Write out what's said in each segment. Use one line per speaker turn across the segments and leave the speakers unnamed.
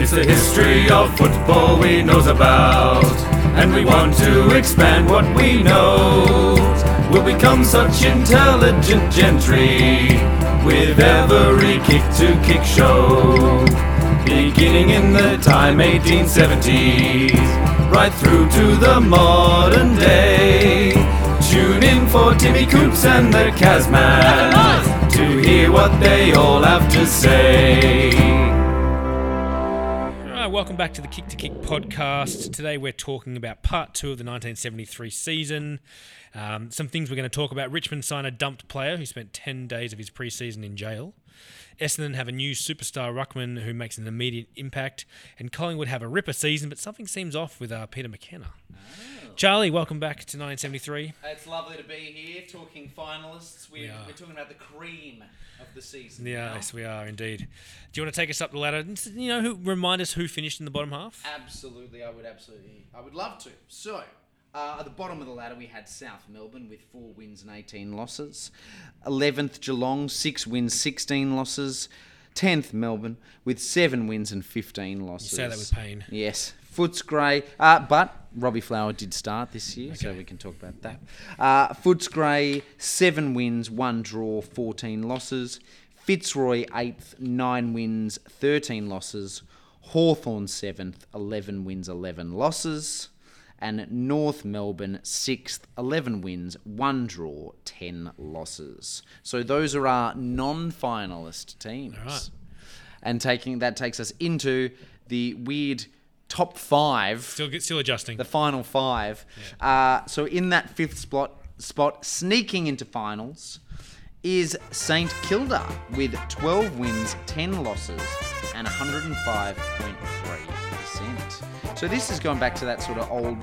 It's the history of football we knows about, and we want to expand what we know. We'll become such intelligent gentry with every kick to kick show. Beginning in the time 1870s, right through to the modern day. Tune in for Timmy Coops and the Kazman to hear what they all have to say.
Welcome back to the Kick to Kick podcast. Today we're talking about part two of the 1973 season. Um, some things we're going to talk about. Richmond sign a dumped player who spent 10 days of his preseason in jail. Essendon have a new superstar ruckman who makes an immediate impact. And Collingwood have a ripper season, but something seems off with uh, Peter McKenna. Charlie, welcome back to 1973.
It's lovely to be here talking finalists. We're,
We are.
we're talking about the cream of the season.
Yeah, yes, we are indeed. Do you want to take us up the ladder? You know, who remind us who finished in the bottom half?
Absolutely, I would absolutely, I would love to. So, uh, at the bottom of the ladder, we had South Melbourne with four wins and 18 losses. 11th, Geelong, six wins, 16 losses. 10th, Melbourne, with seven wins and 15 losses.
say that with pain.
Yes. Footscray, uh, but Robbie Flower did start this year, so we can talk about that. Uh, Footscray, seven wins, one draw, 14 losses. Fitzroy, eighth, nine wins, 13 losses. Hawthorn, seventh, 11 wins, 11 losses. And North Melbourne, sixth, 11 wins, one draw, 10 losses. So those are our non finalist teams.
All right.
And taking that takes us into the weird top five
Still, still adjusting.
the final five. Uh, so in that fifth spot, spot sneaking into finals is St Kilda with 12 wins, 10 losses, and 105.3%. So this is going back to that sort of old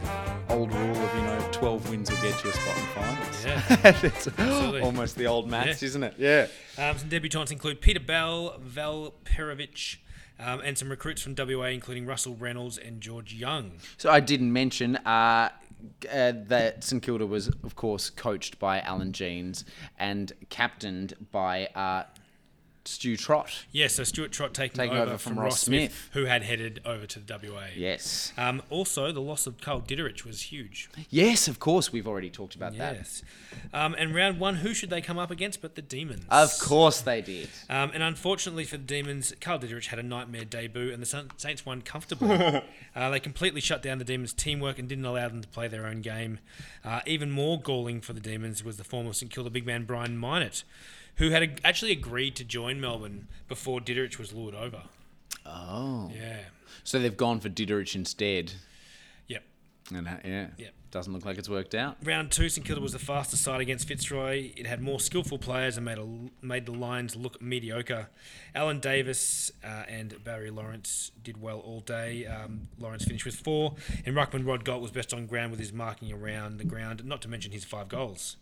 old rule of you know 12 wins will get you a spot in finals.
Yeah,
That's
absolutely.
almost the old maths,
Yeah.
isn't it? Yeah.
Um, some debutants include Peter Bell, Val Perovic, um, and some recruits from WA, including Russell Reynolds and George Young.
So I didn't mention uh, uh, that St Kilda was, of course, coached by Alan Jeans and captained by uh, Stu Trott.
Yes, so Stuart Trott taking,
Taking
over,
over
from,
from
Ross Smith,
Smith.
who had headed over to the WA.
Yes.
Um, also, the loss of Carl Ditterich was huge.
Yes, of course, we've already talked about that.
Yes. Um, and round one, who should they come up against but the Demons?
Of course they did.
Um, and unfortunately for the Demons, Carl Ditterich had a nightmare debut, and the Saints won comfortably. uh, they completely shut down the Demons' teamwork and didn't allow them to play their own game. Uh, even more galling for the Demons was the former St Kilda big man Brian Mynott, who had ag- actually agreed to join Melbourne before Ditterich was lured over.
Oh.
Yeah.
So they've gone for Ditterich instead.
Yep.
And uh, yeah,
Yep.
doesn't look like it's worked out.
Round two, St Kilda was the fastest side against Fitzroy. It had more skillful players and made a, made the Lions look mediocre. Alan Davis uh, and Barry Lawrence did well all day. Um, Lawrence finished with four, and Ruckman Rod Galt was best on ground with his marking around the ground, not to mention his five goals.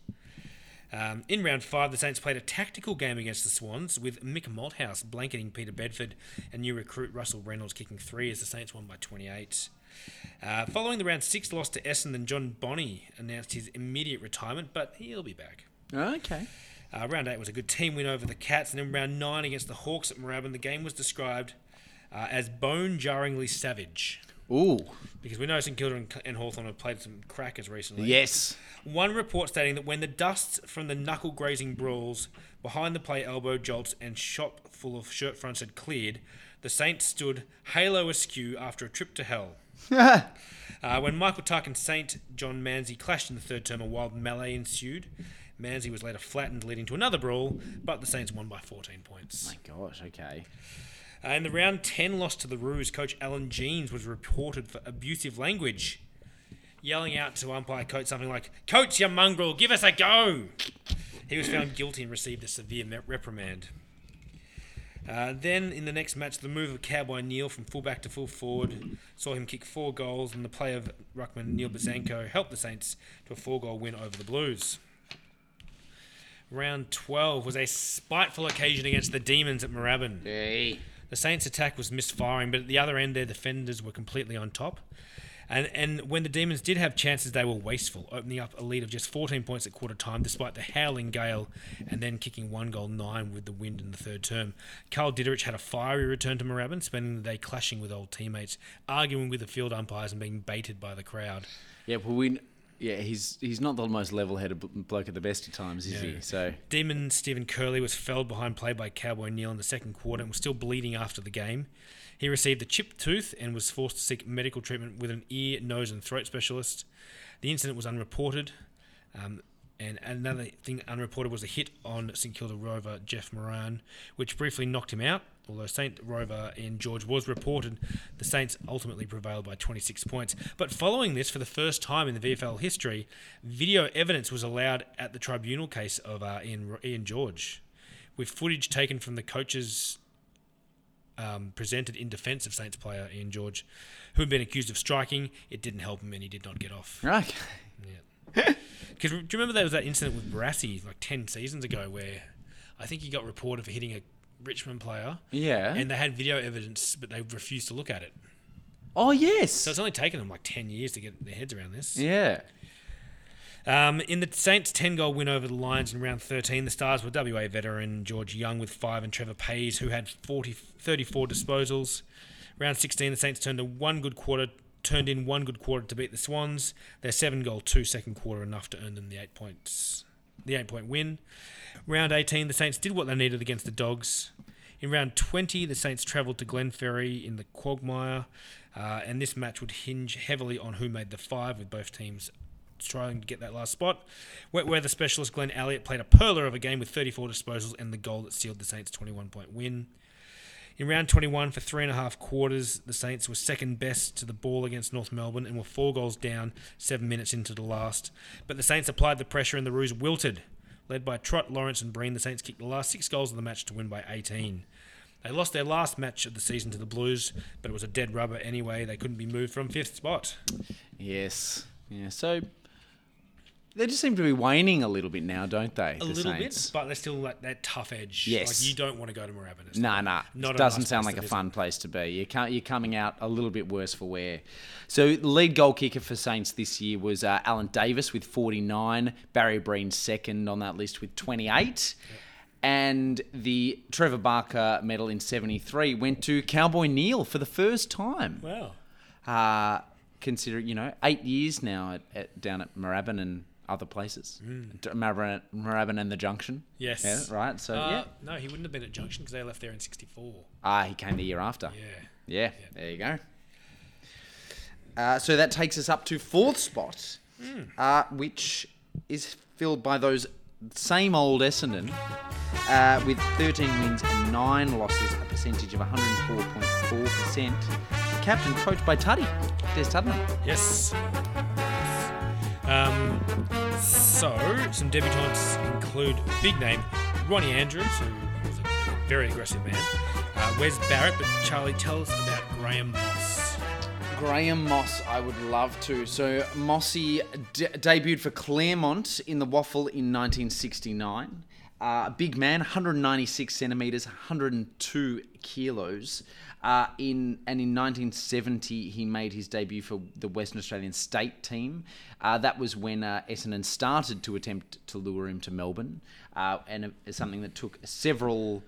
Um, in round five, the Saints played a tactical game against the Swans, with Mick Malthouse blanketing Peter Bedford and new recruit Russell Reynolds kicking three as the Saints won by 28. Uh, following the round six loss to Essendon, John Bonney announced his immediate retirement, but he'll be back.
Okay.
Uh, round eight was a good team win over the Cats, and then round nine against the Hawks at Moorabbin, the game was described uh, as bone-jarringly savage.
Ooh.
Because we know St Kilda and, and Hawthorn have played some crackers recently.
Yes.
One report stating that when the dust from the knuckle grazing brawls, behind the play elbow jolts, and shot full of shirt fronts had cleared, the Saints stood halo askew after a trip to hell. Uh, when Michael Tuck and Saint John Manzi clashed in the third term, a wild melee ensued. Manzi was later flattened, leading to another brawl, but the Saints won by 14 points.
My gosh. Okay.
Uh, in the round 10 loss to the Roos, coach Alan Jeans was reported for abusive language, yelling out to umpire coach something like, Coach, you mongrel, give us a go! He was found guilty and received a severe reprimand. Uh, then, in the next match, the move of Cowboy Neale from fullback to full forward saw him kick four goals, and the play of Ruckman Neil Besanko helped the Saints to a four goal win over the Blues. Round 12 was a spiteful occasion against the Demons at Moorabbin.
Hey.
The Saints' attack was misfiring, but at the other end, their defenders were completely on top. And and when the Demons did have chances, they were wasteful, opening up a lead of just 14 points at quarter time, despite the howling gale, and then kicking one goal nine with the wind in the third term. Carl Ditterich had a fiery return to Moorabbin, spending the day clashing with old teammates, arguing with the field umpires, and being baited by the crowd.
Yeah, well, we. Yeah, he's he's not the most level-headed bloke at the best of times, is he? So
Demon Stephen Curley was felled behind play by Cowboy Neale in the second quarter and was still bleeding after the game. He received a chipped tooth and was forced to seek medical treatment with an ear, nose, and throat specialist. The incident was unreported. Um, and another thing unreported was a hit on St Kilda rover Jeff Moran, which briefly knocked him out. Although Saint rover Ian George was reported, the Saints ultimately prevailed by 26 points. But following this, for the first time in the VFL history, video evidence was allowed at the tribunal case of uh, Ian, Ian George, with footage taken from the coaches um, presented in defence of Saints player Ian George, who had been accused of striking. It didn't help him, and he did not get off.
right.
Yeah. Because do you remember there was that incident with Barassi like ten seasons ago where I think he got reported for hitting a Richmond player,
Yeah.
and they had video evidence, but they refused to look at it.
oh yes.
So it's only taken them like ten years to get their heads around this.
yeah.
Um, in the Saints' 10 goal win over the Lions in round 13, the Stars were WA veteran George Young with five and Trevor Pays, who had 40, 34 disposals. Round 16, the Saints turned to one good quarter, turned in one good quarter to beat the Swans. Their seven goal, two second quarter enough to earn them the eight points, the eight point win. Round 18, the Saints did what they needed against the Dogs. In round 20, the Saints travelled to Glenferrie in the Quagmire, uh, and this match would hinge heavily on who made the five, with both teams trying to get that last spot. Wet weather specialist Glenn Elliott played a perler of a game with 34 disposals and the goal that sealed the Saints' 21 point win. In round 21, for three and a half quarters, the Saints were second best to the ball against North Melbourne and were four goals down seven minutes into the last. But the Saints applied the pressure and the Roos wilted. Led by Trott, Lawrence, and Breen, the Saints kicked the last six goals of the match to win by 18. They lost their last match of the season to the Blues, but it was a dead rubber anyway. They couldn't be moved from fifth spot.
Yes. Yeah. So they just seem to be waning a little bit now, don't they?
A little bit, but they're still like that tough edge.
Yes.
Like you don't want to go to Moorabbin.
Nah,
not-
nah. It doesn't sound like a fun
visit.
place to be. You can't, you're coming out a little bit worse for wear. So the lead goal kicker for Saints this year was uh, Alan Davis with 49. Barry Breen second on that list with 28. And the Trevor Barker medal in 73 went to Cowboy Neale for the first time.
Wow.
Uh, consider, you know, eight years now at, at, down at Moorabbin and other places. Moorabbin, Moorabbin and the Junction.
Yes.
Yeah, right. So,
Uh,
yeah.
No, he wouldn't have been at Junction because they left there in '64.
Ah, he came the year after.
Yeah.
Yeah, there you go. Uh, so that takes us up to fourth spot, uh, which is filled by those same old Essendon uh, with 13 wins and 9 losses, a percentage of 104.4%. Captain, coached by Tuddy, Des Tuddenham.
Yes. Um, so, some debutantes include big name Ronnie Andrews, who was a very aggressive man. Uh, Wes Barrett, but Charlie, tell us about Graham Moss.
Graham Moss, I would love to. So Mossy de- debuted for Claremont in the Waffle in 1969. Uh, a big man, 196 centimeters, 102 kilos. Uh, in and in 1970, he made his debut for the Western Australian state team. Uh, that was when uh, Essendon started to attempt to lure him to Melbourne, uh, and something that took several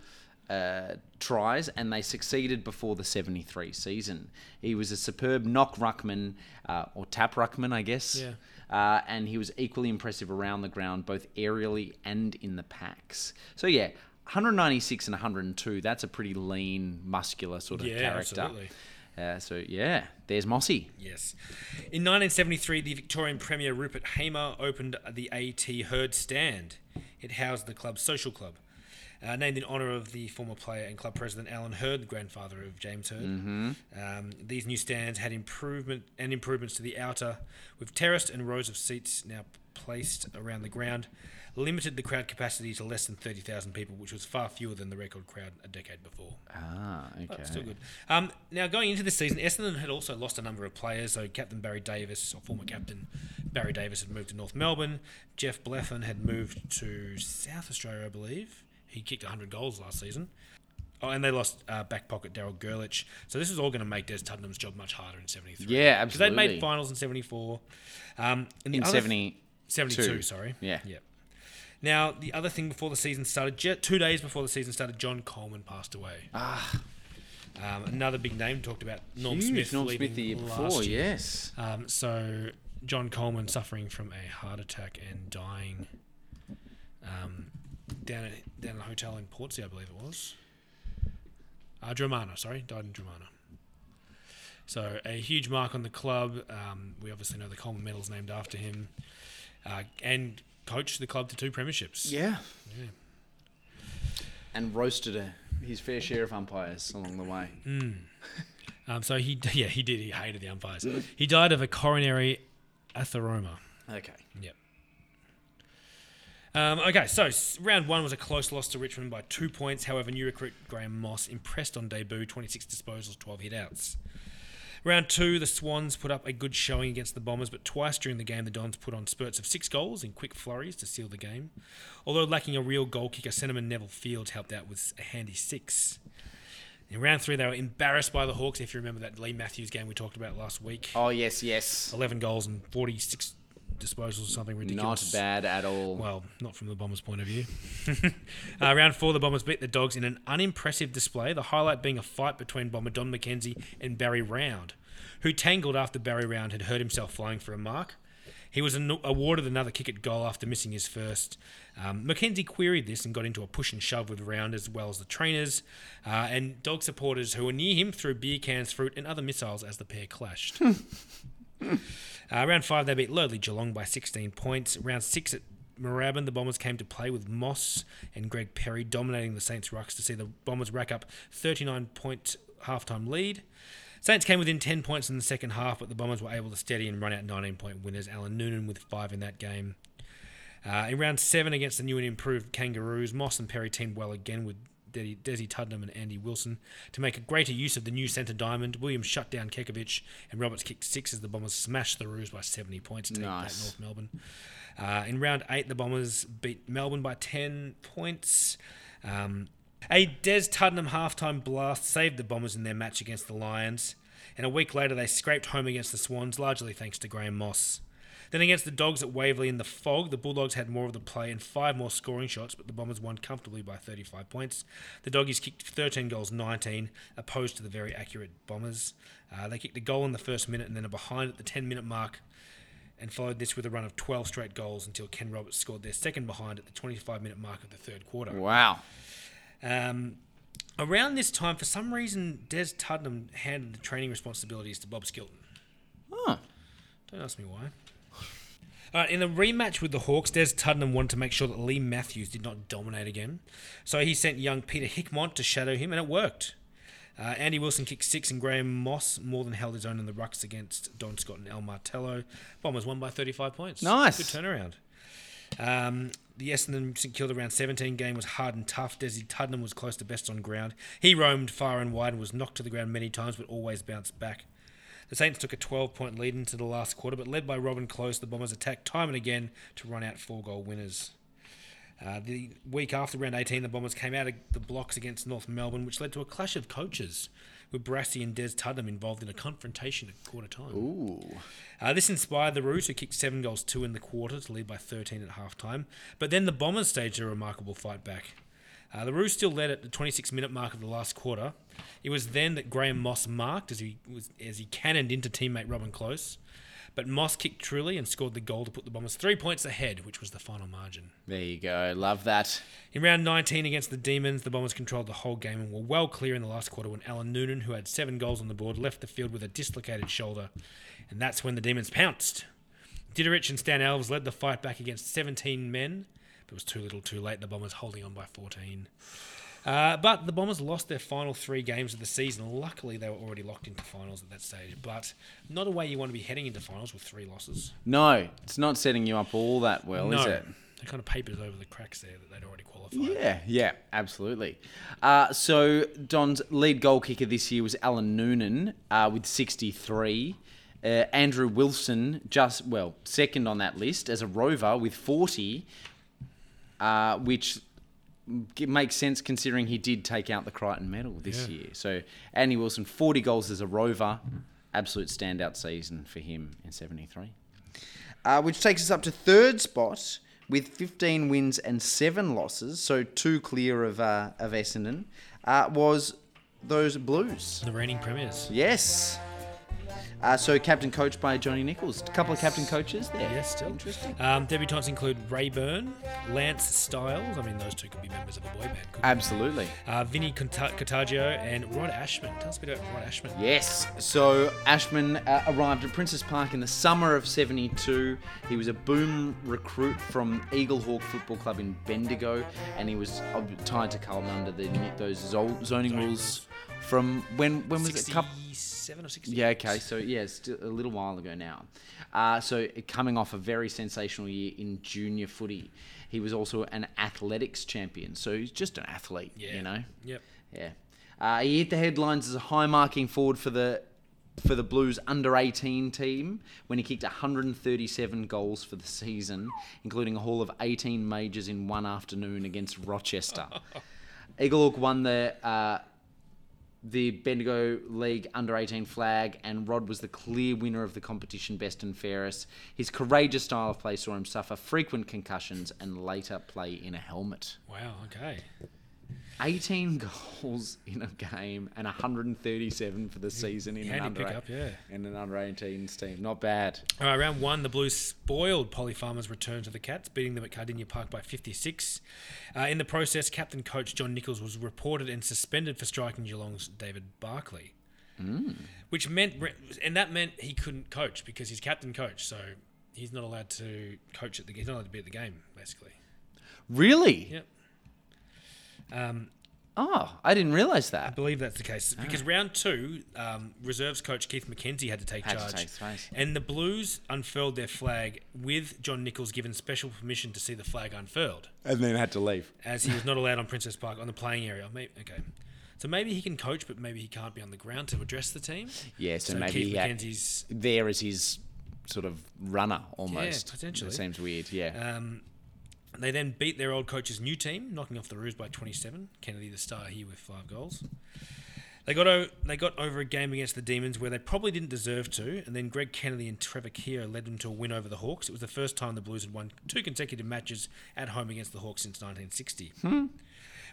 uh, tries, and they succeeded before the 73 season. He was a superb knock ruckman, uh, or tap ruckman, I guess.
Yeah.
Uh, and he was equally impressive around the ground, both aerially and in the packs. So, yeah, 196 and 102, that's a pretty lean, muscular sort of
Yeah,
character.
absolutely.
Uh, so, yeah, there's Mossy.
Yes. In 1973, the Victorian Premier Rupert Hamer opened the AT Hird Stand. It housed the club's social club. Uh, named in honour of the former player and club president Alan Hird, the grandfather of James Hird. Um, these new stands had improvement and improvements to the outer, with terraced and rows of seats now placed around the ground, limited the crowd capacity to less than 30,000 people, which was far fewer than the record crowd a decade before.
Ah, okay.
But still good. Um, now, going into this season, Essendon had also lost a number of players. So, Captain Barry Davis, or former captain Barry Davis, had moved to North Melbourne. Jeff Blethyn had moved to South Australia, I believe. He kicked 100 goals last season. Oh, and they lost uh, back pocket Daryl Gerlach. So this is all going to make Des Tuddenham's job much harder in 73.
Yeah,
Because they'd made finals in 74. Um, and the
In
other-
70.
72,
Two.
sorry.
Yeah.
Yeah. Now, the other thing before the season started, two days before the season started, John Coleman passed away.
Ah,
Um, another big name talked about Norm
huge.
Smith.
Norm Smith the year
last
before,
year.
yes.
Um, so John Coleman suffering from a heart attack and dying um, down at down at a hotel in Portsea, I believe it was. Uh, Dromana, sorry, died in Dromana. So a huge mark on the club. Um, we obviously know the Coleman Medal's named after him, uh, and coached the club to two premierships.
Yeah.
Yeah.
And roasted a, his fair share of umpires along the way.
Um, so he, yeah, he did. He hated the umpires. He died of a coronary atheroma.
Okay.
Yep. Um, okay, so round one was a close loss to Richmond by two points. However, new recruit Graham Moss impressed on debut 26 disposals, 12 hit outs. Round two, the Swans put up a good showing against the Bombers, but twice during the game, the Dons put on spurts of six goals in quick flurries to seal the game. Although lacking a real goal kicker, Centreman Neville Fields helped out with a handy six. In round three, they were embarrassed by the Hawks. If you remember that Leigh Matthews game we talked about last week,
Oh, yes, yes.
11 goals and 46 disposals or something ridiculous.
Not bad at all.
Well, not from the Bombers' point of view. uh, round four, the Bombers beat the Dogs in an unimpressive display, the highlight being a fight between Bomber Don McKenzie and Barry Round, who tangled after Barry Round had hurt himself flying for a mark. He was an- awarded another kick at goal after missing his first. Um, McKenzie queried this and got into a push and shove with Round as well as the trainers uh, and dog supporters who were near him threw beer cans, fruit, and other missiles as the pair clashed. Uh, round five, they beat lowly Geelong by 16 points. Round six at Moorabbin, the Bombers came to play with Moss and Greg Perry dominating the Saints' rucks to see the Bombers rack up 39 point halftime lead. Saints came within 10 points in the second half, but the Bombers were able to steady and run out 19 point winners. Alan Noonan with five in that game. Uh, in round seven against the new and improved Kangaroos, Moss and Perry teamed well again with Desi, Desi Tuddenham and Andy Wilson to make a greater use of the new centre diamond. Williams shut down Kekovich and Roberts kicked six as the Bombers smashed the Roos by 70 points to
Nice.
North Melbourne. Uh, in round eight, the Bombers beat Melbourne by 10 points. Um, a Des Tuddenham halftime blast saved the Bombers in their match against the Lions, and a week later they scraped home against the Swans, largely thanks to Graham Moss. Then against the Dogs at Waverley in the fog, the Bulldogs had more of the play and five more scoring shots, but the Bombers won comfortably by 35 points. The Doggies kicked 13 goals, 19, opposed to the very accurate Bombers. Uh, they kicked a goal in the first minute and then a behind at the 10 minute mark, and followed this with a run of 12 straight goals until Ken Roberts scored their second behind at the 25 minute mark of the third quarter.
Wow.
Um, around this time, for some reason, Des Tuddenham handed the training responsibilities to Bob Skilton.
Huh.
Don't ask me why. All right, in the rematch with the Hawks, Des Tuddenham wanted to make sure that Leigh Matthews did not dominate again. So he sent young Peter Hickmont to shadow him, and it worked. Uh, Andy Wilson kicked six, and Graham Moss more than held his own in the rucks against Don Scott and El Martello. Bombers won by 35 points.
Nice.
Good turnaround. Um, the Essendon St Kilda round 17 game was hard and tough. Desi Tuddenham was close to best on ground. He roamed far and wide and was knocked to the ground many times, but always bounced back. The Saints took a 12 point lead into the last quarter, but led by Robin Close, the Bombers attacked time and again to run out four goal winners. Uh, the week after round 18, the Bombers came out of the blocks against North Melbourne, which led to a clash of coaches, with Barassi and Des Tuddenham involved in a confrontation at quarter time.
Ooh.
Uh, this inspired the Roos, who kicked seven goals, two in the quarter, to lead by 13 at half time. But then the Bombers staged a remarkable fight back. Uh, the Roos still led at the 26 minute mark of the last quarter. It was then that Graham Moss marked as he was as he cannoned into teammate Robin Close. But Moss kicked truly and scored the goal to put the Bombers three points ahead, which was the final margin.
There you go. Love that.
In round 19 against the Demons, the Bombers controlled the whole game and were well clear in the last quarter when Alan Noonan, who had seven goals on the board, left the field with a dislocated shoulder. And that's when the Demons pounced. Ditterich and Stan Alves led the fight back against 17 men, but it was too little too late, the Bombers holding on by 14. Uh, but the Bombers lost their final three games of the season. Luckily, they were already locked into finals at that stage, but not a way you want to be heading into finals with three losses.
No, it's not setting you up all that well, is it?
It kind of papers over the cracks there that they'd already qualified.
Yeah, yeah, absolutely. Uh, so Don's lead goal kicker this year was Alan Noonan uh, with 63. Uh, Andrew Wilson, just well, second on that list as a rover with 40, uh, which makes sense considering he did take out the Crichton medal this
Yeah.
year. So Andy Wilson, 40 goals as a rover, absolute standout season for him in 73. Uh, which takes us up to third spot with 15 wins and seven losses, so two clear of uh, of Essendon, uh, was those Blues.
The reigning premiers.
Yes. Uh, so captain coached by Johnny Nichols. A couple of captain coaches there.
Yes, still.
Interesting.
Um, debutantes include Ray Byrne, Lance Styles. I mean, those two could be members of a boy band.
Absolutely.
Uh, Vinny Catoggio and Rod Ashman. Tell us a bit about Rod Ashman.
Yes. So Ashman uh, arrived at Princes Park in the summer of '72. He was a boom recruit from Eagle Hawk Football Club in Bendigo, and he was uh, tied to Carlton under the those zo- zoning rules from when when was it? Couple,
67 or 60?
yeah. Okay. So yeah, a little while ago now. Uh, so coming off a very sensational year in junior footy, he was also an athletics champion. So he's just an athlete.
Yeah.
You know.
Yep.
Yeah. Uh, he hit the headlines as a high marking forward for the for the Blues under 18 team when he kicked 137 goals for the season, including a haul of 18 majors in one afternoon against Rochester. Eagle won the uh, the Bendigo League under 18 flag, and Rod was the clear winner of the competition, best and fairest. His courageous style of play saw him suffer frequent concussions and later play in a helmet.
Wow, okay.
18 goals in a game and 137 for the season in an, under,
pickup, yeah.
in an under 18s team. Not bad.
All right, round one, the Blues spoiled Polly Farmer's return to the Cats, beating them at Kardinia Park by 56. Uh, in the process, captain coach John Nichols was reported and suspended for striking Geelong's David Barkley, which meant, and that meant he couldn't coach because he's captain coach, so he's not allowed to coach at the. Game. He's not allowed to be at the game, basically.
Really?
Yep. Um,
Oh, I didn't realise that.
I believe that's the case because round two, um, reserves coach Keith McKenzie had to take
Had to
charge,
take space.
and the Blues unfurled their flag with John Nichols given special permission to see the flag unfurled,
And then had to leave.
as he was not allowed on Princes Park on the playing area. Maybe, okay, so maybe he can coach, but maybe he can't be on the ground to address the team.
Yeah, so,
So
maybe
Keith
he had,
McKenzie's
there as his sort of runner almost.
potentially.
It seems weird, yeah.
Um, they then beat their old coach's new team, knocking off the Roos by 27. Kennedy, the star here, with five goals. They got o- they got over a game against the Demons where they probably didn't deserve to, and then Greg Kennedy and Trevor Keogh led them to a win over the Hawks. It was the first time the Blues had won two consecutive matches at home against the Hawks since 1960. Hmm.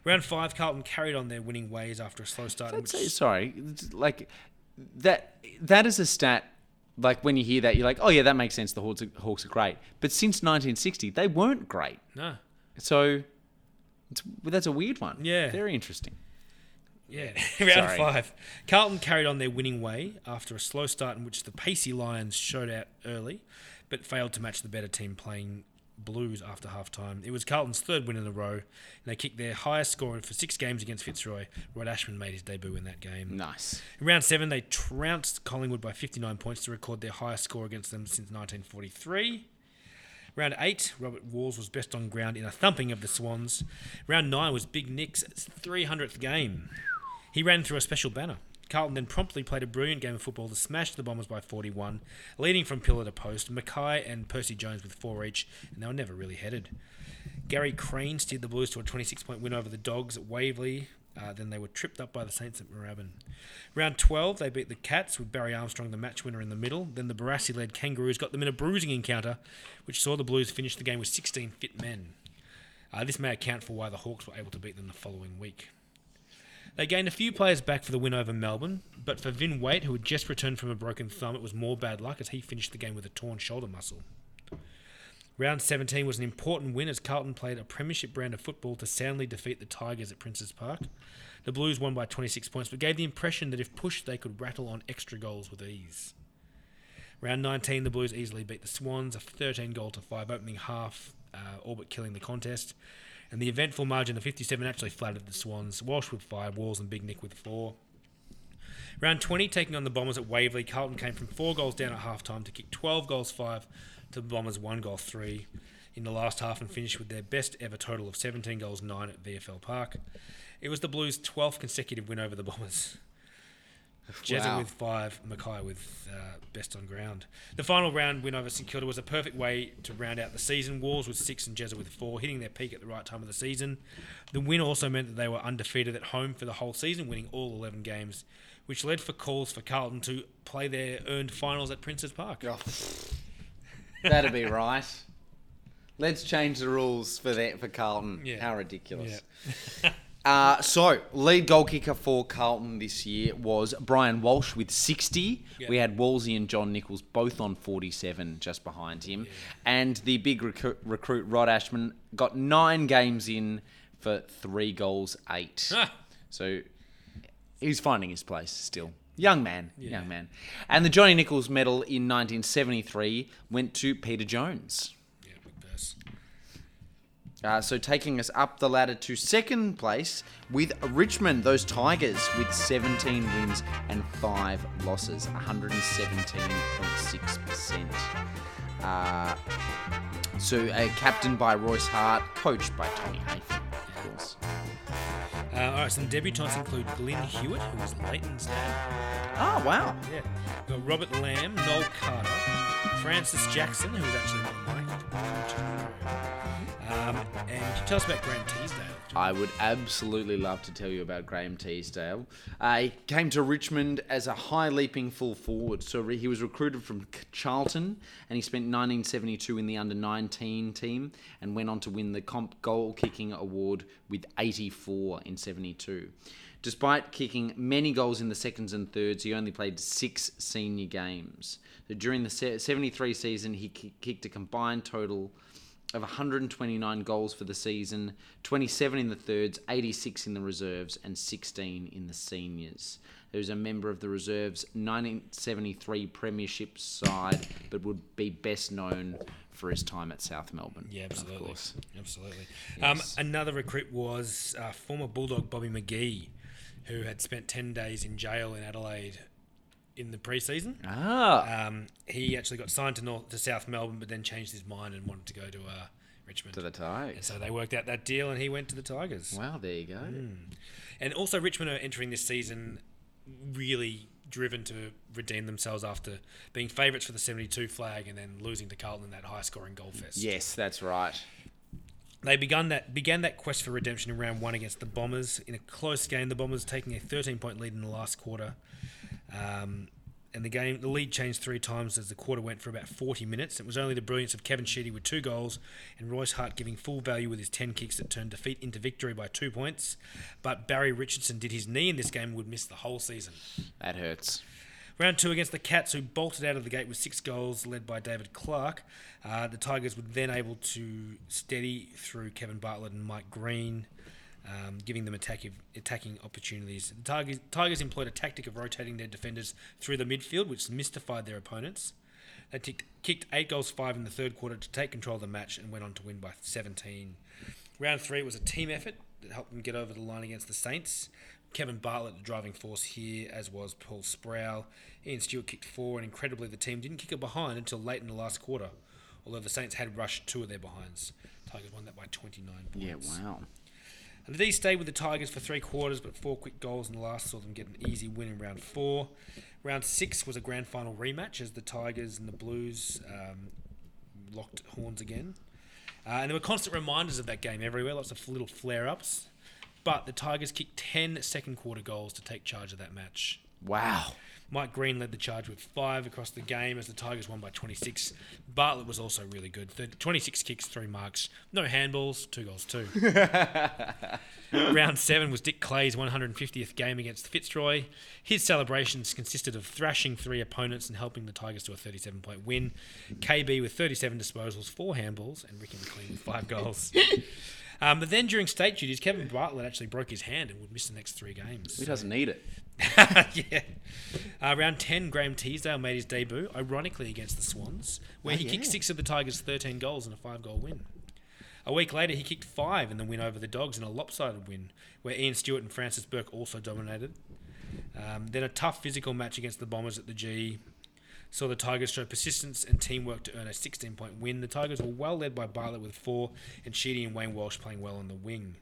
Round five, Carlton carried on their winning ways after a slow start. Which-
say, sorry, like that. That is a stat. Like when you hear that, you're like, oh yeah, that makes sense. The Hawks are, Hawks are great, but since 1960, they weren't great.
no,
So it's, that's a weird one.
Yeah.
very interesting.
Yeah, round
Sorry.
five. Carlton carried on their winning way after a slow start in which the pacey Lions showed out early, but failed to match the better team playing Blues after half time. It was Carlton's third win in a row, and they kicked their highest score for six games against Fitzroy. Rod Ashman made his debut in that game.
Nice.
In round seven, they trounced Collingwood by 59 points to record their highest score against them since 1943. Round eight, Robert Walls was best on ground in a thumping of the Swans. Round nine was Big Nick's 300th game. He ran through a special banner. Carlton then promptly played a brilliant game of football to smash the Bombers by 41, leading from pillar to post. McKay and Percy Jones with four each, and they were never really headed. Gary Crane steered the Blues to a 26 point win over the Dogs at Waverley. Uh, then they were tripped up by the Saints at Moorabbin. Round 12, they beat the Cats with Barry Armstrong, the match winner, in the middle. Then the Barassi led Kangaroos got them in a bruising encounter, which saw the Blues finish the game with 16 fit men. Uh, this may account for why the Hawks were able to beat them the following week. They gained a few players back for the win over Melbourne, but for Vin Waite, who had just returned from a broken thumb, it was more bad luck as he finished the game with a torn shoulder muscle. Round 17 was an important win as Carlton played a premiership brand of football to soundly defeat the Tigers at Princes Park. The Blues won by 26 points, but gave the impression that if pushed, they could rattle on extra goals with ease. Round 19, the Blues easily beat the Swans, a 13 goal to 5 opening half, uh, all but killing the contest. And the eventful margin of 57 actually flattered the Swans, Walsh with 5, Walls and Big Nick with 4. Round 20, taking on the Bombers at Waverley, Carlton came from 4 goals down at half time to kick 12 goals 5 to the Bombers 1 goal 3 in the last half and finished with their best ever total of 17 goals 9 at VFL Park. It was the Blues' 12th consecutive win over the Bombers. Jezza
Wow.
with five, McKay with uh, best on ground. The final round win over St Kilda was a perfect way to round out the season. Walls with six and Jezza with four, hitting their peak at the right time of the season. The win also meant that they were undefeated at home for the whole season, winning all 11 games, which led for calls for Carlton to play their earned finals at Prince's Park.
That'd be right. Let's change the rules for that for Carlton.
Yeah.
How ridiculous.
Yeah.
Uh, so, lead goal kicker for Carlton this year was Brian Walsh with 60.
Yeah.
We had Wolsey and John Nichols both on 47 just behind him. And the big recruit, recruit Rod Ashman got nine games in for three goals, eight.
Ah.
So, he's finding his place still. Young man, young man. And the Johnny Nichols medal in 1973 went to Peter Jones.
Yeah, big verse.
Uh, so taking us up the ladder to second place with Richmond, those Tigers with 17 wins and 5 losses, 117.6%. Uh, so uh, captained by Royce Hart, coached by Tony Hafey, of course.
Uh, all right, some debutants include Glynn Hewitt, who was Lleyton's dad.
Oh, wow.
Yeah. We've got Robert Lamb, Noel Carter, Francis Jackson, who was actually on Mike. Um, and tell us about Graham Teasdale?
I would absolutely love to tell you about Graham Teasdale. Uh, he came to Richmond as a high leaping full forward. So he was recruited from Charlton and he spent 1972 in the under 19 team and went on to win the comp goal kicking award with 84 in 72. Despite kicking many goals in the seconds and thirds, he only played six senior games. So during the 73 season, he kicked a combined total of 129 goals for the season, 27 in the thirds, 86 in the reserves, and 16 in the seniors. He was a member of the reserves 1973 Premiership side, but would be best known for his time at South Melbourne.
Yeah, absolutely.
Of course.
Absolutely.
Yes.
Um, another recruit was uh, former Bulldog Bobby McGee, who had spent 10 days in jail in Adelaide in the preseason.
Ah,
Um, he actually got signed to North to South Melbourne, but then changed his mind and wanted to go to uh, Richmond.
to the
and
Tigers.
so they worked out that deal, and he went to the Tigers.
Wow, there you go.
And also, Richmond are entering this season really driven to redeem themselves after being favourites for the 72 flag and then losing to Carlton in that high scoring goal fest.
Yes, that's right.
They begun that began that quest for redemption in round one against the Bombers in a close game. The Bombers taking a 13 point lead in the last quarter. Um, and the game, the lead changed three times as the quarter went for about 40 minutes. It was only the brilliance of Kevin Sheedy with two goals and Royce Hart giving full value with his 10 kicks that turned defeat into victory by two points. But Barry Richardson did his knee in this game and would miss the whole season.
That hurts.
Round two against the Cats, who bolted out of the gate with six goals, led by David Clark. Uh, the Tigers were then able to steady through Kevin Bartlett and Mike Green, um, giving them attacking, attacking opportunities. The Tigers, Tigers employed a tactic of rotating their defenders through the midfield, which mystified their opponents. They ticked, kicked eight goals, five in the third quarter to take control of the match and went on to win by 17. Round three was a team effort that helped them get over the line against the Saints. Kevin Bartlett, the driving force here, as was Paul Sproul. Ian Stewart kicked four, and incredibly, the team didn't kick a behind until late in the last quarter, although the Saints had rushed two of their behinds. Tigers won that by 29 points.
Yeah, wow.
And the D's stayed with the Tigers for three quarters, but four quick goals in the last saw them get an easy win in round four. Round six was a grand final rematch as the Tigers and the Blues um, locked horns again. Uh, and there were constant reminders of that game everywhere, lots of little flare ups. But the Tigers kicked 10 second quarter goals to take charge of that match.
Wow.
Mike Green led the charge with five across the game as the Tigers won by 26. Bartlett was also really good. The 26 kicks, three marks, no handballs, two goals too. Round seven was Dick Clay's 150th game against Fitzroy. His celebrations consisted of thrashing three opponents and helping the Tigers to a 37 point win. KB with 37 disposals, four handballs, and Ricky McLean with five goals. Um, but then during state duties, Kevin Bartlett actually broke his hand and would miss the next three games.
Who doesn't need it?
yeah. Uh, round 10, Graham Teasdale made his debut, ironically against the Swans, where
Oh,
he kicked six of the Tigers' 13 goals in a five goal win. A week later, he kicked five in the win over the Dogs in a lopsided win, where Ian Stewart and Francis Burke also dominated. Um, then a tough physical match against the Bombers at the G saw the Tigers show persistence and teamwork to earn a 16 point win. The Tigers were well led by Bartlett with four, and Sheedy and Wayne Walsh playing well on the wing.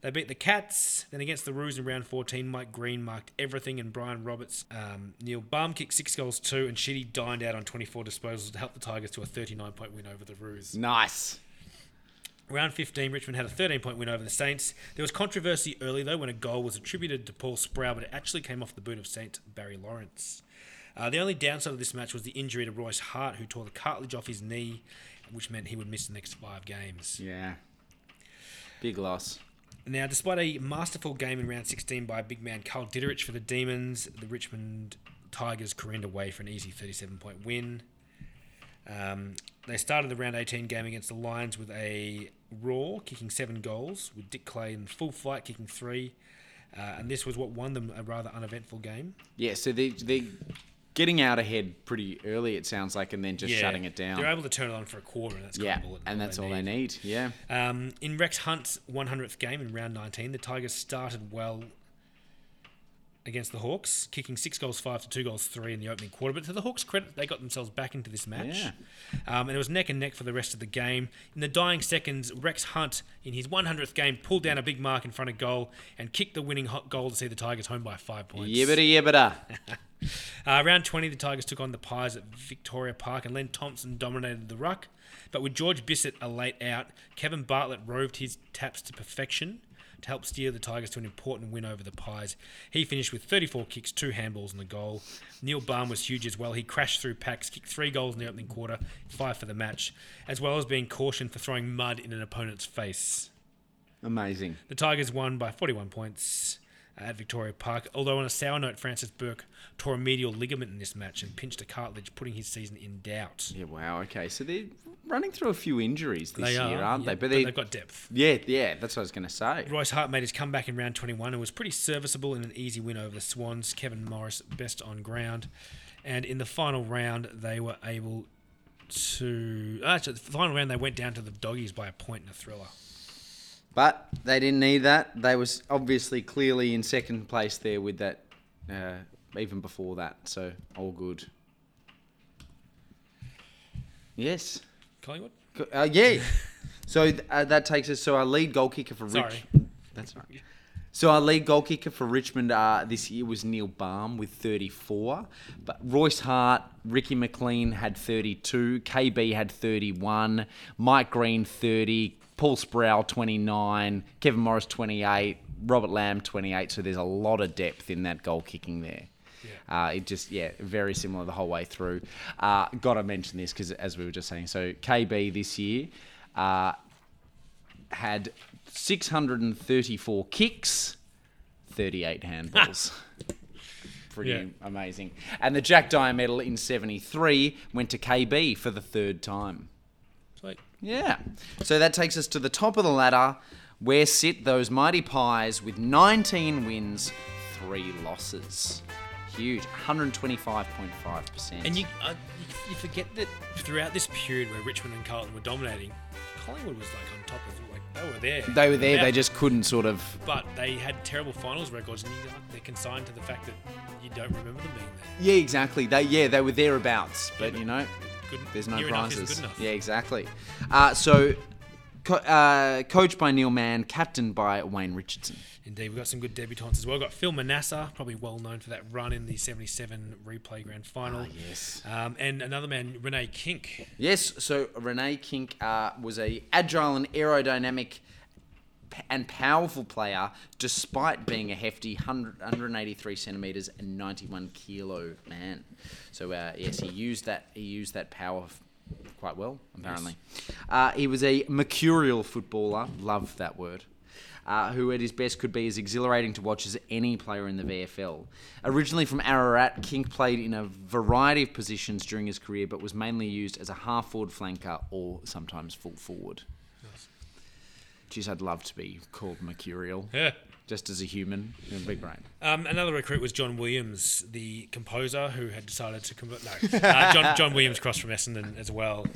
They beat the Cats. Then against the Roos in round 14, Mike Green marked everything, and Brian Roberts, um, Neil Balme kicked six goals too, and Sheedy dined out on 24 disposals to help the Tigers to a 39 point win over the Roos.
Nice.
Round 15, Richmond had a 13 point win over the Saints. There was controversy early, though, when a goal was attributed to Paul Sproul, but it actually came off the boot of Saint Barry Lawrence. Uh, the only downside of this match was the injury to Royce Hart, who tore the cartilage off his knee, which meant he would miss the next five games.
Yeah. Big loss.
Now, despite a masterful game in round 16 by big man Carl Ditterich for the Demons, the Richmond Tigers careened away for an easy 37 point win. Um, they started the round 18 game against the Lions with a Raw kicking seven goals, with Dick Clay in full flight kicking three. Uh, and this was what won them a rather uneventful game.
Yeah, so they, they're getting out ahead pretty early, it sounds like, and then just shutting it down.
They're able to turn it on for a quarter, and that's
yeah,
kind of all,
and that's all they need. Yeah.
Um, in Rex Hunt's 100th game in round 19, the Tigers started well against the Hawks, kicking six goals five to two goals three in the opening quarter. But to the Hawks' credit, they got themselves back into this match.
Yeah.
Um, and it was neck and neck for the rest of the game. In the dying seconds, Rex Hunt, in his 100th game, pulled down a big mark in front of goal and kicked the winning hot goal to see the Tigers home by five points.
Yibbida yibbida.
Uh, round 20, the Tigers took on the Pies at Victoria Park, and Len Thompson dominated the ruck. But with George Bissett a late out, Kevin Bartlett roved his taps to perfection to help steer the Tigers to an important win over the Pies. He finished with 34 kicks, two handballs, and a goal. Neil Balme was huge as well. He crashed through packs, kicked three goals in the opening quarter, five for the match, as well as being cautioned for throwing mud in an opponent's face.
Amazing.
The Tigers won by 41 points at Victoria Park. Although on a sour note, Francis Burke tore a medial ligament in this match and pinched a cartilage, putting his season in doubt.
Yeah, wow. Okay, so they're running through a few injuries this
They
year,
are,
aren't
yeah,
they?
but
they,
they've got depth.
yeah, yeah, that's what I was going to say.
Royce Hart made his comeback in round 21 and was pretty serviceable in an easy win over the Swans. Kevin Morris best on ground. And in the final round, they were able to. Uh, actually, the final round, they went down to the doggies by a point in a thriller.
But they didn't need that. They was obviously clearly in second place there with that, uh, even before that. So all good. Yes.
Collingwood?
Uh, yeah. so uh, that takes us. So our lead goal kicker for
Sorry.
Rich. That's right. So our lead goal kicker for Richmond uh, this year was Neil Balme with 34, but Royce Hart, Ricky McLean had 32, KB had 31, Mike Green 30, Paul Sproul 29, Kevin Morris 28, Robert Lamb 28. So there's a lot of depth in that goal kicking there. Uh, it just, yeah, very similar the whole way through. Uh, Got to mention this because, as we were just saying, so KB this year uh, had 634 kicks, 38 handballs. Pretty
Yeah.
amazing. And the Jack Dyer medal in 73 went to KB for the third time. Yeah. So that takes us to the top of the ladder, where sit those mighty pies with 19 wins, three losses. Huge, 125.5%.
And you, uh, you, you forget that throughout this period where Richmond and Carlton were dominating, Collingwood was like on top of it. like they were there.
they were there,
Yeah.
they just couldn't sort of.
But they had terrible finals records, and you, they're consigned to the fact that you don't remember them being there.
Yeah, exactly. They yeah, they were thereabouts, but you know,
Good,
there's no
near enough isn't
prizes. Yeah, exactly. Uh, so, co- uh, coached by Neil Mann, captained by Wayne Richardson.
Indeed, we've got some good debutants as well. We've got Phil Manassa, probably well known for that run in the 77 replay grand final.
Ah, yes.
Um, and another man, Rene Kink.
Yes, so Rene Kink uh, was a agile and aerodynamic and powerful player, despite being a hefty 100, 183 centimeters and 91 kilo man. So uh, yes, he used that. He used that power quite well, apparently. Uh, he was a mercurial footballer. Love that word. Uh, who at his best could be as exhilarating to watch as any player in the VFL. Originally from Ararat, Kink played in a variety of positions during his career, but was mainly used as a half forward flanker or sometimes full forward. Geez, I'd love to be called mercurial,
Yeah.
just as a human. It'd be great.
Um, another recruit was John Williams, the composer who had decided to convert. No, uh, John, John Williams crossed from Essendon as well.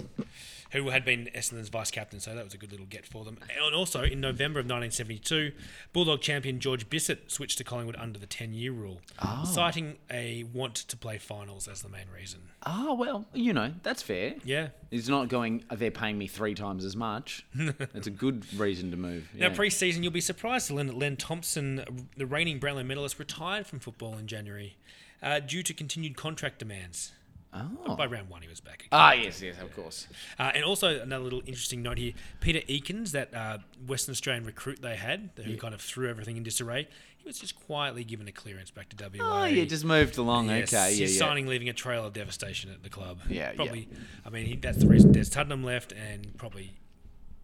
Who had been Essendon's vice captain, so that was a good little get for them. And also, in November of 1972, Bulldog champion George Bissett switched to Collingwood under the 10 year rule, citing a want to play finals as the main reason.
Oh, well, you know, that's fair.
Yeah.
He's not going, they're paying me three times as much. That's a good reason to move.
Now,
yeah.
pre-season, you'll be surprised to learn that Len Thompson, the reigning Brownlow medalist, retired from football in January uh, due to continued contract demands.
Oh.
By round one, he was back. Again.
Ah, yes, yes, of course.
Uh, and also another little interesting note here: Peter Eakins, that uh, Western Australian recruit they had, who kind of threw everything in disarray, he was just quietly given a clearance back to WA.
Oh, yeah, just moved along.
Yes,
okay, yeah, yeah.
signing leaving a trail of devastation at the club.
Yeah, yeah.
probably. I mean, he, that's the reason Des Tuddenham left, and probably,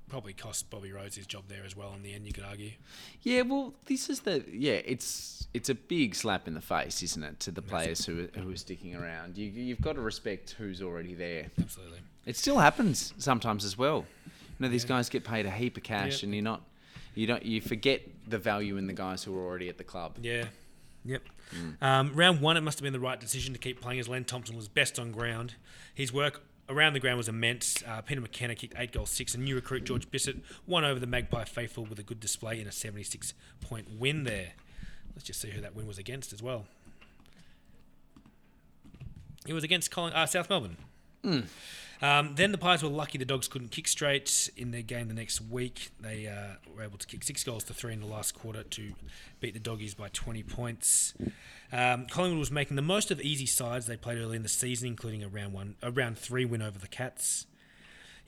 probably cost Bobby Rhodes his job there as well. In the end, you could argue.
Yeah, well, this is the yeah. It's it's a big slap in the face, isn't it, to the players who are, who are sticking around. You you've got to respect who's already there.
Absolutely.
It still happens sometimes as well. You know, these guys get paid a heap of cash,
Yep.
and you're not you don't you forget the value in the guys who are already at the club.
Yeah. Yep.
Mm.
Um, round one, it must have been the right decision to keep playing as Len Thompson was best on ground. His work around the ground was immense. Uh, Peter McKenna kicked eight goals, six, and new recruit George Bissett won over the Magpie faithful with a good display in a 76 point win there. Let's just see who that win was against as well. It was against Colin, uh, South Melbourne. Um, then the Pies were lucky the Dogs couldn't kick straight in their game the next week. They uh, were able to kick six goals to three in the last quarter to beat the Doggies by 20 points. Um, Collingwood was making the most of easy sides they played early in the season, including a round one, a round three win over the Cats.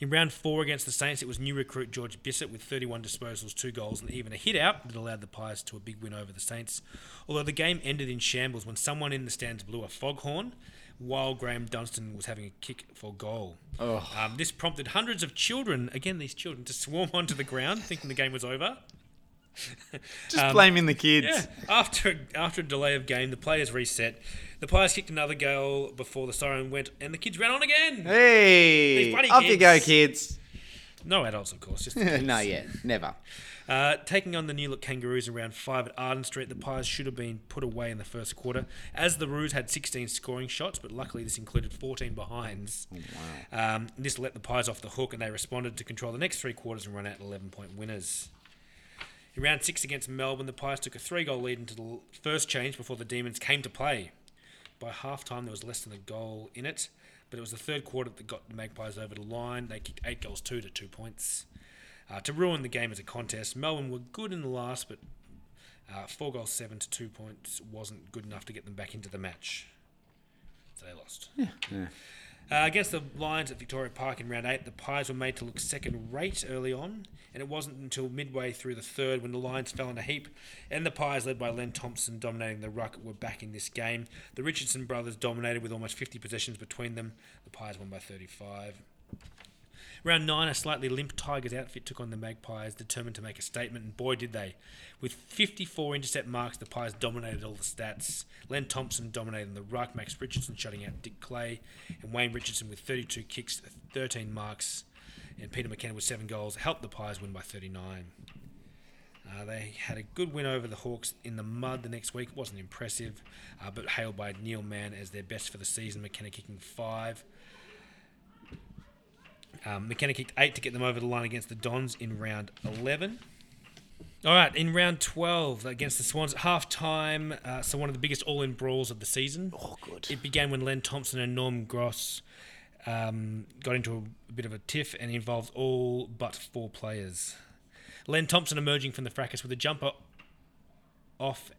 In round four against the Saints, it was new recruit George Bissett with 31 disposals, two goals, and even a hit out that allowed the Pies to a big win over the Saints. Although the game ended in shambles when someone in the stands blew a foghorn while Graham Dunstan was having a kick for goal. Um, this prompted hundreds of children, again these children, to swarm onto the ground thinking the game was over.
Just blaming the kids.
Yeah. After after a delay of game, the players reset. The players kicked another goal before the siren went, and the kids ran on again.
Hey, up you go,
kids. No adults, of course. Just
no, yeah, never.
Uh, taking on the New Look Kangaroos around 5 at Arden Street, the Pies should have been put away in the first quarter, as the Roos had 16 scoring shots, but luckily this included 14 behinds. Um, this let the Pies off the hook, and they responded to control the next three quarters and run out 11 point winners. In round 6 against Melbourne, the Pies took a three goal lead into the first change before the Demons came to play. By half time, there was less than a goal in it, but it was the third quarter that got the Magpies over the line. They kicked eight goals, two to two points. Uh, to ruin the game as a contest, Melbourne were good in the last, but uh, four goals, seven to two points wasn't good enough to get them back into the match. So they lost. Uh, against the Lions at Victoria Park in round eight, the Pies were made to look second rate early on, and it wasn't until midway through the third when the Lions fell in a heap, and the Pies, led by Len Thompson dominating the ruck, were back in this game. The Richardson brothers dominated with almost 50 possessions between them. The Pies won by 35. Round nine, a slightly limp Tigers outfit took on the Magpies, determined to make a statement, and boy did they. With 54 intercept marks, the Pies dominated all the stats. Len Thompson dominating the ruck, Max Richardson shutting out Dick Clay, and Wayne Richardson with 32 kicks, 13 marks, and Peter McKenna with seven goals helped the Pies win by 39. Uh, they had a good win over the Hawks in the mud the next week. It wasn't impressive, uh, but hailed by Neil Mann as their best for the season. McKenna kicking five. Um, McKenna kicked eight to get them over the line against the Dons in round 11. All right, in round 12 against the Swans at half time, uh, so one of the biggest all in brawls of the season.
Oh, good.
It began when Len Thompson and Norm Goss um, got into a, a bit of a tiff and involved all but four players. Len Thompson emerging from the fracas with a jumper off.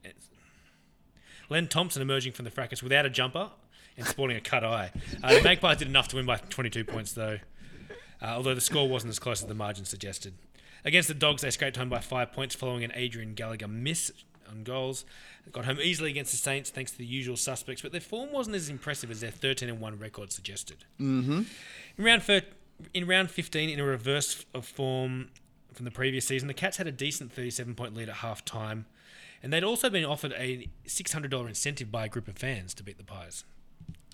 Len Thompson emerging from the fracas without a jumper and sporting a cut eye. Uh, the Magpies did enough to win by 22 points, though, uh, although the score wasn't as close as the margin suggested. Against the Dogs, they scraped home by five points following an Adrian Gallagher miss on goals. They got home easily against the Saints thanks to the usual suspects, but their form wasn't as impressive as their 13 and 1 record suggested. Mm-hmm. In round in round 15, in a reverse of form from the previous season, the Cats had a decent 37 point lead at half time, and they'd also been offered a $600 incentive by a group of fans to beat the Pies.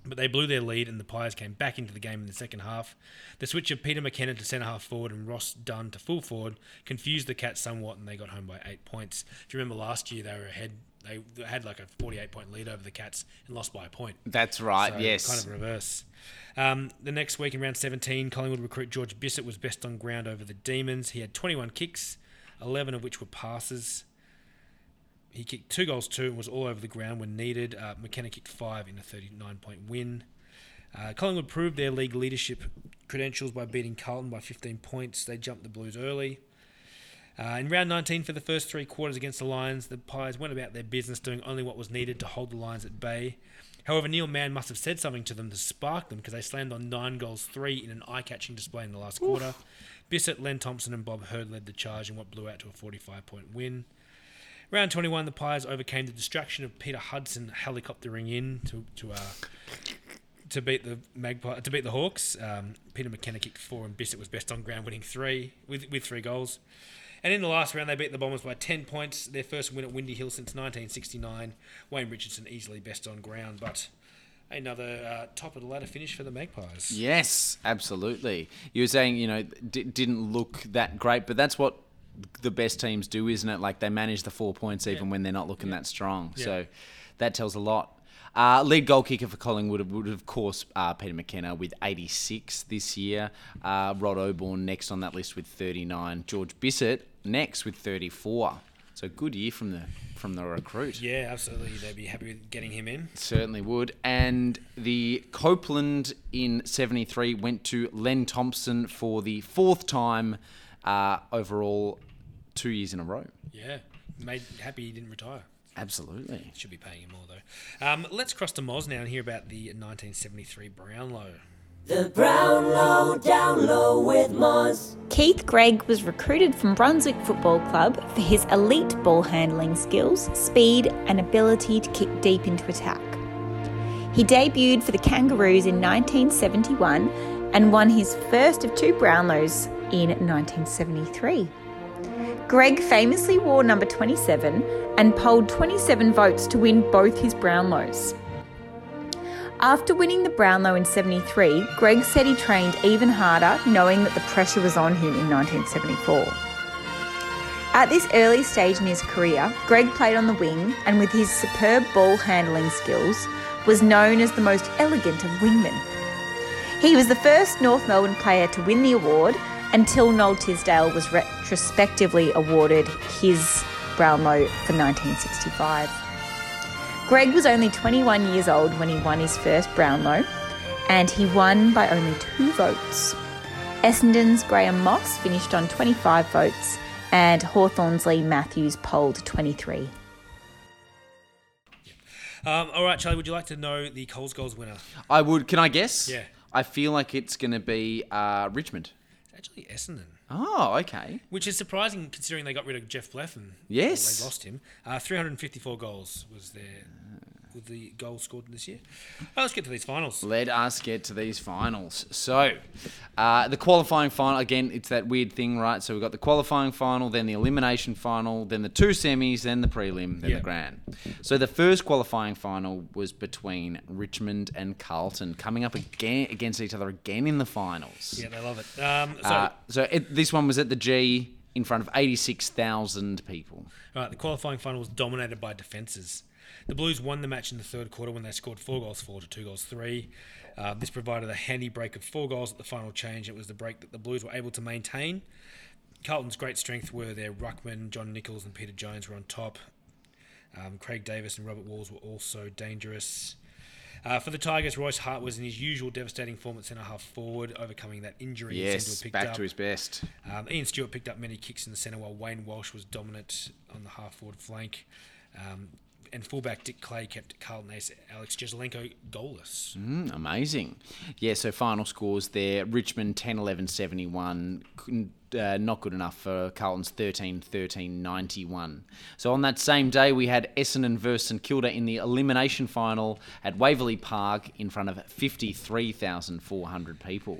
But they blew their lead, and the Pies came back into the game in the second half. The switch of Peter McKenna to centre half forward and Ross Dunn to full forward confused the Cats somewhat, and they got home by eight points. If you remember last year, they were ahead they had like a 48 point lead over the Cats and lost by a point.
That's right.
So
yes.
Kind of reverse. Um, the next week in round 17, Collingwood recruit George Bissett was best on ground over the Demons. He had 21 kicks, 11 of which were passes. He kicked two goals, two, and was all over the ground when needed. Uh, McKenna kicked five in a 39 point win. Uh, Collingwood proved their league leadership credentials by beating Carlton by 15 points. They jumped the Blues early. Uh, in round 19, for the first three quarters against the Lions, the Pies went about their business doing only what was needed to hold the Lions at bay. However, Neil Mann must have said something to them to spark them because they slammed on nine goals, three in an eye catching display in the last quarter. Bissett, Len Thompson, and Bob Hurd led the charge in what blew out to a 45 point win. Round 21, the Pies overcame the distraction of Peter Hudson helicoptering in to, to uh, to beat the Magpie to beat the Hawks. Um, Peter McKenna kicked four, and Bissett was best on ground, winning three with with three goals. And in the last round, they beat the Bombers by 10 points, their first win at Windy Hill since 1969. Wayne Richardson easily best on ground, but another uh, top of the ladder finish for the Magpies.
Yes, absolutely. You were saying, you know, d- didn't look that great, but that's what the best teams do, isn't it? Like they manage the four points even
Yeah.
when they're not looking that strong.
Yeah.
So that tells a lot. Uh, lead goal kicker for Collingwood would, of course, uh, Peter McKenna with 86 this year. Uh, Rod Oborne next on that list with 39. George Bissett next with 34. So good year from the from the recruit.
Yeah, absolutely. They'd be happy with getting him in.
Certainly would. And the Copeland in 73 went to Len Thompson for the fourth time uh, overall, two years in a row.
Yeah, made happy he didn't retire.
Absolutely.
Should be paying him more though. Um, let's cross to Moz now and hear about the 1973 Brownlow.
The Brownlow Down Low with Moz.
Keith Greig was recruited from Brunswick Football Club for his elite ball handling skills, speed, and ability to kick deep into attack. He debuted for the Kangaroos in 1971 and won his first of two Brownlows in 1973. Greig famously wore number 27 and polled 27 votes to win both his Brownlows. After winning the Brownlow in 73, Greig said he trained even harder, knowing that the pressure was on him in 1974. At this early stage in his career, Greig played on the wing and, with his superb ball handling skills, was known as the most elegant of wingmen. He was the first North Melbourne player to win the award until Noel Teasdale was retrospectively awarded his Brownlow for 1965. Greig was only 21 years old when he won his first Brownlow, and he won by only two votes. Essendon's Graham Moss finished on 25 votes, and Hawthorn's Leigh Matthews polled 23.
Um, all right, Charlie, would you like to know the Coles goals winner?
I would. Can I guess?
Yeah.
I feel like it's going to be uh, Richmond.
Actually Essendon.
Oh, okay.
Which is surprising considering they got rid of Geoff Blethyn.
Yes.
They lost him. Uh, 354 goals was their was the goal scored this year. Oh, let's get to these finals.
Let us get to these finals. So, uh, the qualifying final, again, it's that weird thing, right? So, we've got the qualifying final, then the elimination final, then the two semis, then the prelim, then
Yeah.
the grand. So, the first qualifying final was between Richmond and Carlton, coming up again against each other again in the finals.
Yeah, they love it. Um, so,
Uh, so it, this one was at the G in front of 86,000 people.
all right, the qualifying final was dominated by defences. The Blues won the match in the third quarter when they scored four goals four to two goals three. Uh, this provided a handy break of four goals at the final change. It was the break that the Blues were able to maintain. Carlton's great strength were their ruckman, John Nicholls and Peter Jones were on top. Um, Craig Davis and Robert Walls were also dangerous. Uh, for the Tigers, Royce Hart was in his usual devastating form at centre half forward, overcoming that injury. to
Yes,
picked
back
up.
to his best.
Um, Ian Stewart picked up many kicks in the centre while Wayne Walsh was dominant on the half forward flank. Um, and fullback Dick Clay kept Carlton ace Alex Jesaulenko goalless.
Mm, amazing. Yeah, so final scores there Richmond 10 11 71. Couldn't, Uh, not good enough for Carlton's 13 13 91. So on that same day, we had Essendon versus St Kilda in the elimination final at Waverley Park in front of 53,400 people.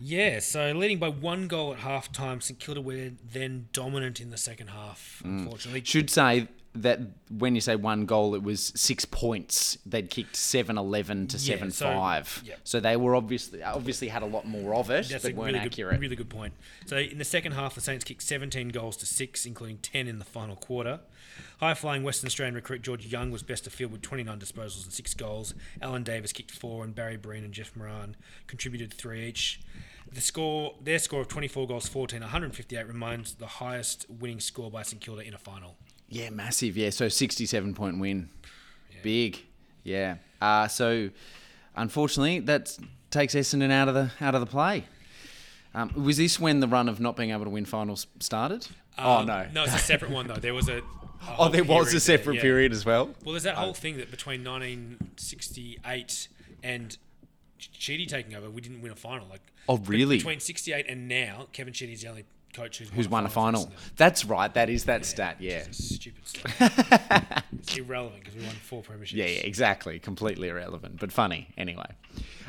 Yeah, so leading by one goal at half time, St Kilda were then dominant in the second half, unfortunately.
Should say that when you say one goal, it was six points. They'd kicked 7 11 to
Yeah,
7
so-
5.
yeah.
So they were obviously obviously had a lot more of it,
That's
but
a
weren't
really
accurate.
good, really good point. So in the second half, the Saints kicked 17 goals to six, including 10 in the final quarter. High flying Western Australian recruit George Young was best of field with 29 disposals and six goals. Alan Davis kicked four, and Barry Breen and Jeff Moran contributed three each. The score, their score of 24 goals, 14, 158 remains the highest winning score by St Kilda in a final.
Yeah, massive. Yeah, so 67 point win. Big. Yeah. Uh, so unfortunately, that takes Essendon out of the out of the play. Um, was this when the run of not being able to win finals started? oh
Um,
no.
no, it's a separate one though. There was a. a
Oh, there was a
there,
separate
yeah.
period as well.
Well, there's that whole thing that between 1968 and Sheedy taking over, we didn't win a final. Like,
Oh, really?
Between 68 and now, Kevin Sheedy's the only coach who's,
Who's won a final? That's right. That is that stat. Yeah.
It's a stupid stat. it's irrelevant because we won four premierships.
Yeah, yeah, exactly. Completely irrelevant, but funny anyway.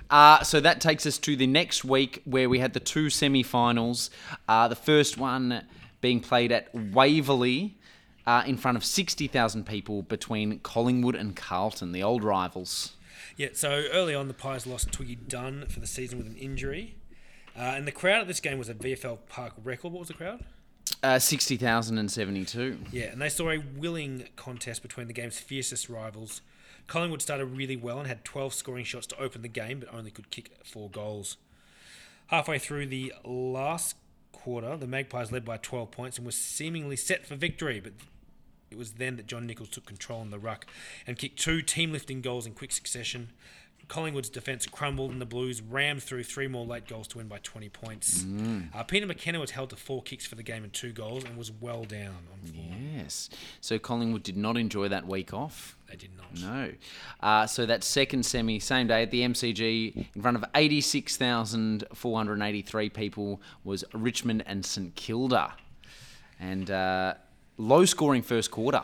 Uh, so that takes us to the next week where we had the two semi finals. Uh, the first one being played at Waverley uh, in front of 60,000 people between Collingwood and Carlton, the old rivals.
Yeah, so early on, the Pies lost Twiggy Dunn for the season with an injury. Uh, and the crowd at this game was a VFL Park record. What was the crowd?
Uh, 60,072.
Yeah, and they saw a willing contest between the game's fiercest rivals. Collingwood started really well and had 12 scoring shots to open the game, but only could kick four goals. Halfway through the last quarter, the Magpies led by 12 points and were seemingly set for victory, but it was then that John Nicholls took control in the ruck and kicked two team lifting goals in quick succession. Collingwood's defence crumbled and the Blues rammed through three more late goals to win by 20 points. Uh, Peter McKenna was held to four kicks for the game and two goals and was well down on form.
Yes. So Collingwood did not enjoy that week off.
They did not.
No. Uh, so that second semi, same day at the MCG, in front of 86,483 people, was Richmond and St Kilda. And uh, low scoring first quarter.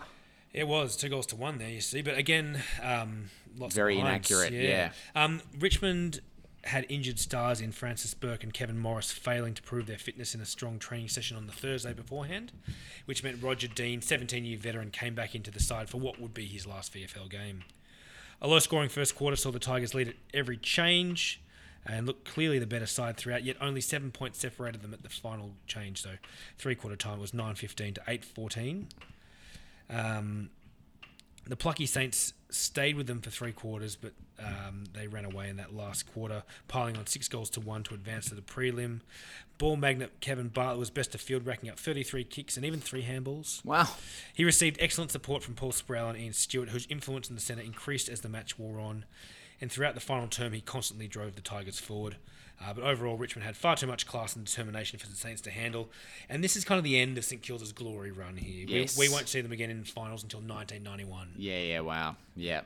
It was two goals to one there, you see. But again, um, lots
Very inaccurate, yeah.
Um, Richmond had injured stars in Francis Burke and Kevin Morris failing to prove their fitness in a strong training session on the Thursday beforehand, which meant Roger Dean, 17-year veteran, came back into the side for what would be his last VFL game. A low-scoring first quarter saw the Tigers lead at every change and looked clearly the better side throughout, yet only seven points separated them at the final change. So three-quarter time was 9-15 to 8-14. Um, the plucky Saints stayed with them for three quarters, but um, they ran away in that last quarter, piling on six goals to one to advance to the prelim. Ball magnet Kevin Bartlett was best of field, racking up 33 kicks and even three handballs.
Wow.
He received excellent support from Paul Sproul and Ian Stewart, whose influence in the centre increased as the match wore on. And throughout the final term, he constantly drove the Tigers forward. Uh, but overall, Richmond had far too much class and determination for the Saints to handle. And this is kind of the end of St Kilda's glory run here.
Yes.
We, we won't see them again in finals until 1991.
Yeah, yeah, wow. Yeah.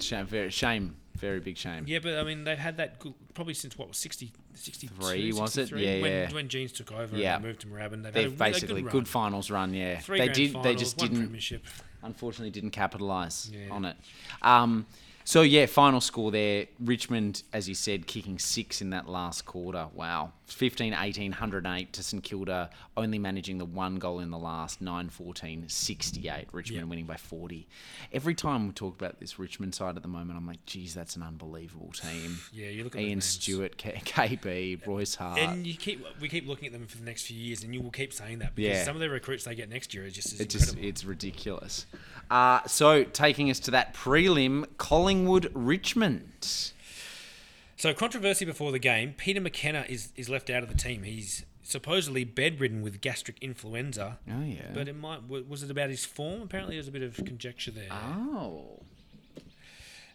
Shame, very, shame. Very big shame.
Yeah, but I mean, they've had that good, probably since what was 60, 62,
Three, was it?
63,
Yeah,
when,
yeah.
when Jeans took over
Yeah.
and moved to Moorabbin. They've,
They've
had a,
basically
good,
good, finals run, yeah.
Three
they did.
finals,
they just didn't.
premiership.
unfortunately didn't capitalise
Yeah.
on it. Um, so yeah, final score there. Richmond, as you said, kicking six in that last quarter. Wow. 15 18, 108 to St Kilda, only managing the one goal in the last, 9 14, 68. Richmond
Yeah.
winning by 40. Every time we talk about this Richmond side at the moment, I'm like, geez, that's an unbelievable team.
Yeah, you look at
Ian. Stewart, K- KB, Royce Hart.
And you keep we keep looking at them for the next few years, and you will keep saying that because
Yeah.
some of the recruits they get next year are just as
It just it's ridiculous. Uh, so taking us to that prelim, Collingwood Richmond.
So controversy before the game. Peter McKenna is is left out of the team. He's supposedly bedridden with gastric influenza.
Oh yeah.
But it might was it about his form? Apparently, there's a bit of conjecture there.
oh.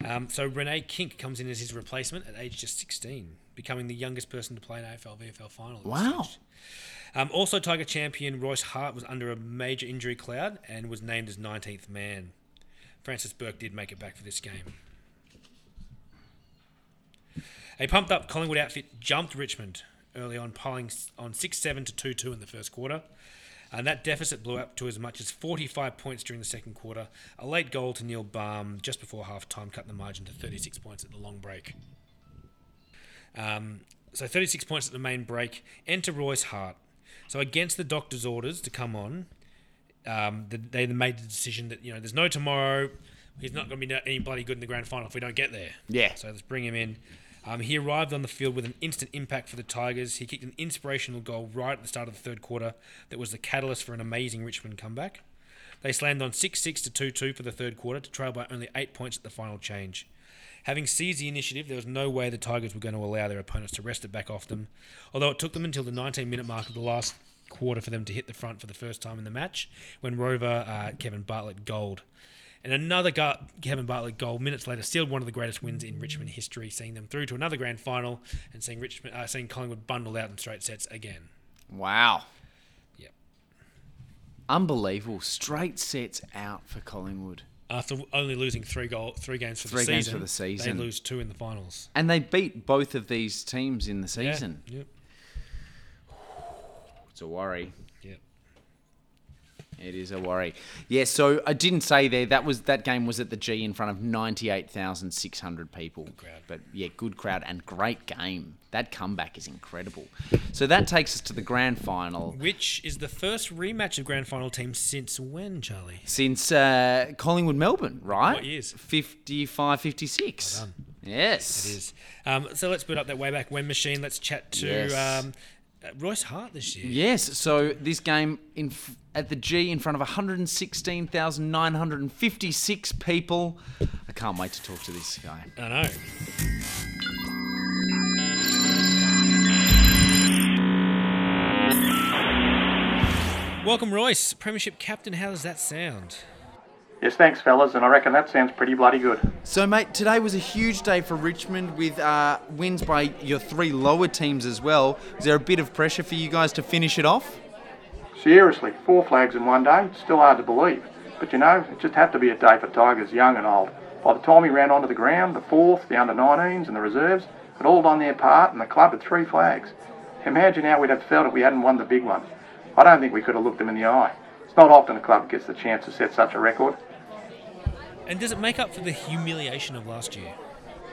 Um, so Rene Kink comes in as his replacement at age just 16, becoming the youngest person to play an AFL VFL final.
Wow.
Um, also, Tiger champion Royce Hart was under a major injury cloud and was named as 19th man. Francis Burke did make it back for this game. A pumped up Collingwood outfit jumped Richmond early on, piling on 6 7 to 2 2 in the first quarter. And that deficit blew up to as much as 45 points during the second quarter. A late goal to Neil Balme just before half time cut the margin to 36 points at the long break. Um, so 36 points at the main break. Enter Royce Hart. So against the doctor's orders to come on, um, the, they made the decision that you know there's no tomorrow. He's not going to be any bloody good in the grand final if we don't get there.
Yeah.
So let's bring him in. Um, he arrived on the field with an instant impact for the Tigers. He kicked an inspirational goal right at the start of the third quarter that was the catalyst for an amazing Richmond comeback. They slammed on 6 6 to 2 2 for the third quarter to trail by only 8 points at the final change. Having seized the initiative, there was no way the Tigers were going to allow their opponents to wrest it back off them, although it took them until the 19 minute mark of the last quarter for them to hit the front for the first time in the match when Rover uh, Kevin Bartlett gold. And another gu- Kevin Bartlett goal minutes later sealed one of the greatest wins in Richmond history, seeing them through to another grand final and seeing Richmond, uh, seeing Collingwood bundled out in straight sets again.
Wow.
Yep.
Unbelievable. Straight sets out for Collingwood.
After only losing three goal, three games for
Three
the
games
season,
for the season.
they lose two in the finals.
And they beat both of these teams in the
Yeah,
season.
Yep.
It's a worry. It is a worry. Yeah, so I didn't say there that was that game was at the G in front of ninety eight thousand six hundred people.
crowd.
But yeah, good crowd and great game. That comeback is incredible. So that takes us to the grand final.
Which is the first rematch of grand final teams since when, Charlie?
Since uh, Collingwood Melbourne, right?
What years?
55 56.
Well.
Yes.
It is. Um, so let's put up that way back when machine. Let's chat to
Yes.
um, Royce Hart this year.
Yes, so this game in at the G in front of 116,956 people. I can't wait to talk to this guy.
I know. Welcome, Royce, Premiership captain. How does that sound?
Yes, thanks, fellas, and I reckon that sounds pretty bloody good.
So, mate, today was a huge day for Richmond with uh, wins by your three lower teams as well. Is there a bit of pressure for you guys to finish it off?
Seriously, four flags in one day, still hard to believe. But you know, it just had to be a day for Tigers, young and old. By the time we ran onto the ground, the fourth, the under 19s, and the reserves had all done their part, and the club had three flags. Imagine how we'd have felt if we hadn't won the big one. I don't think we could have looked them in the eye. It's not often a club gets the chance to set such a record.
And does it make up for the humiliation of last year?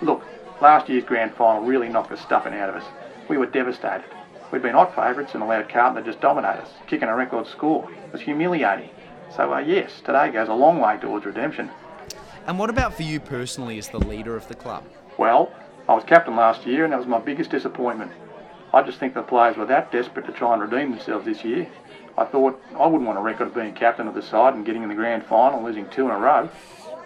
Look, last year's grand final really knocked the stuffing out of us. We were devastated. We'd been hot favourites and allowed Carlton to just dominate us, kicking a record score. It was humiliating. So, uh, yes, today goes a long way towards redemption.
And what about for you personally as the leader of the club?
Well, I was captain last year and that was my biggest disappointment. I just think the players were that desperate to try and redeem themselves this year. I thought I wouldn't want a record of being captain of the side and getting in the grand final, losing two in a row.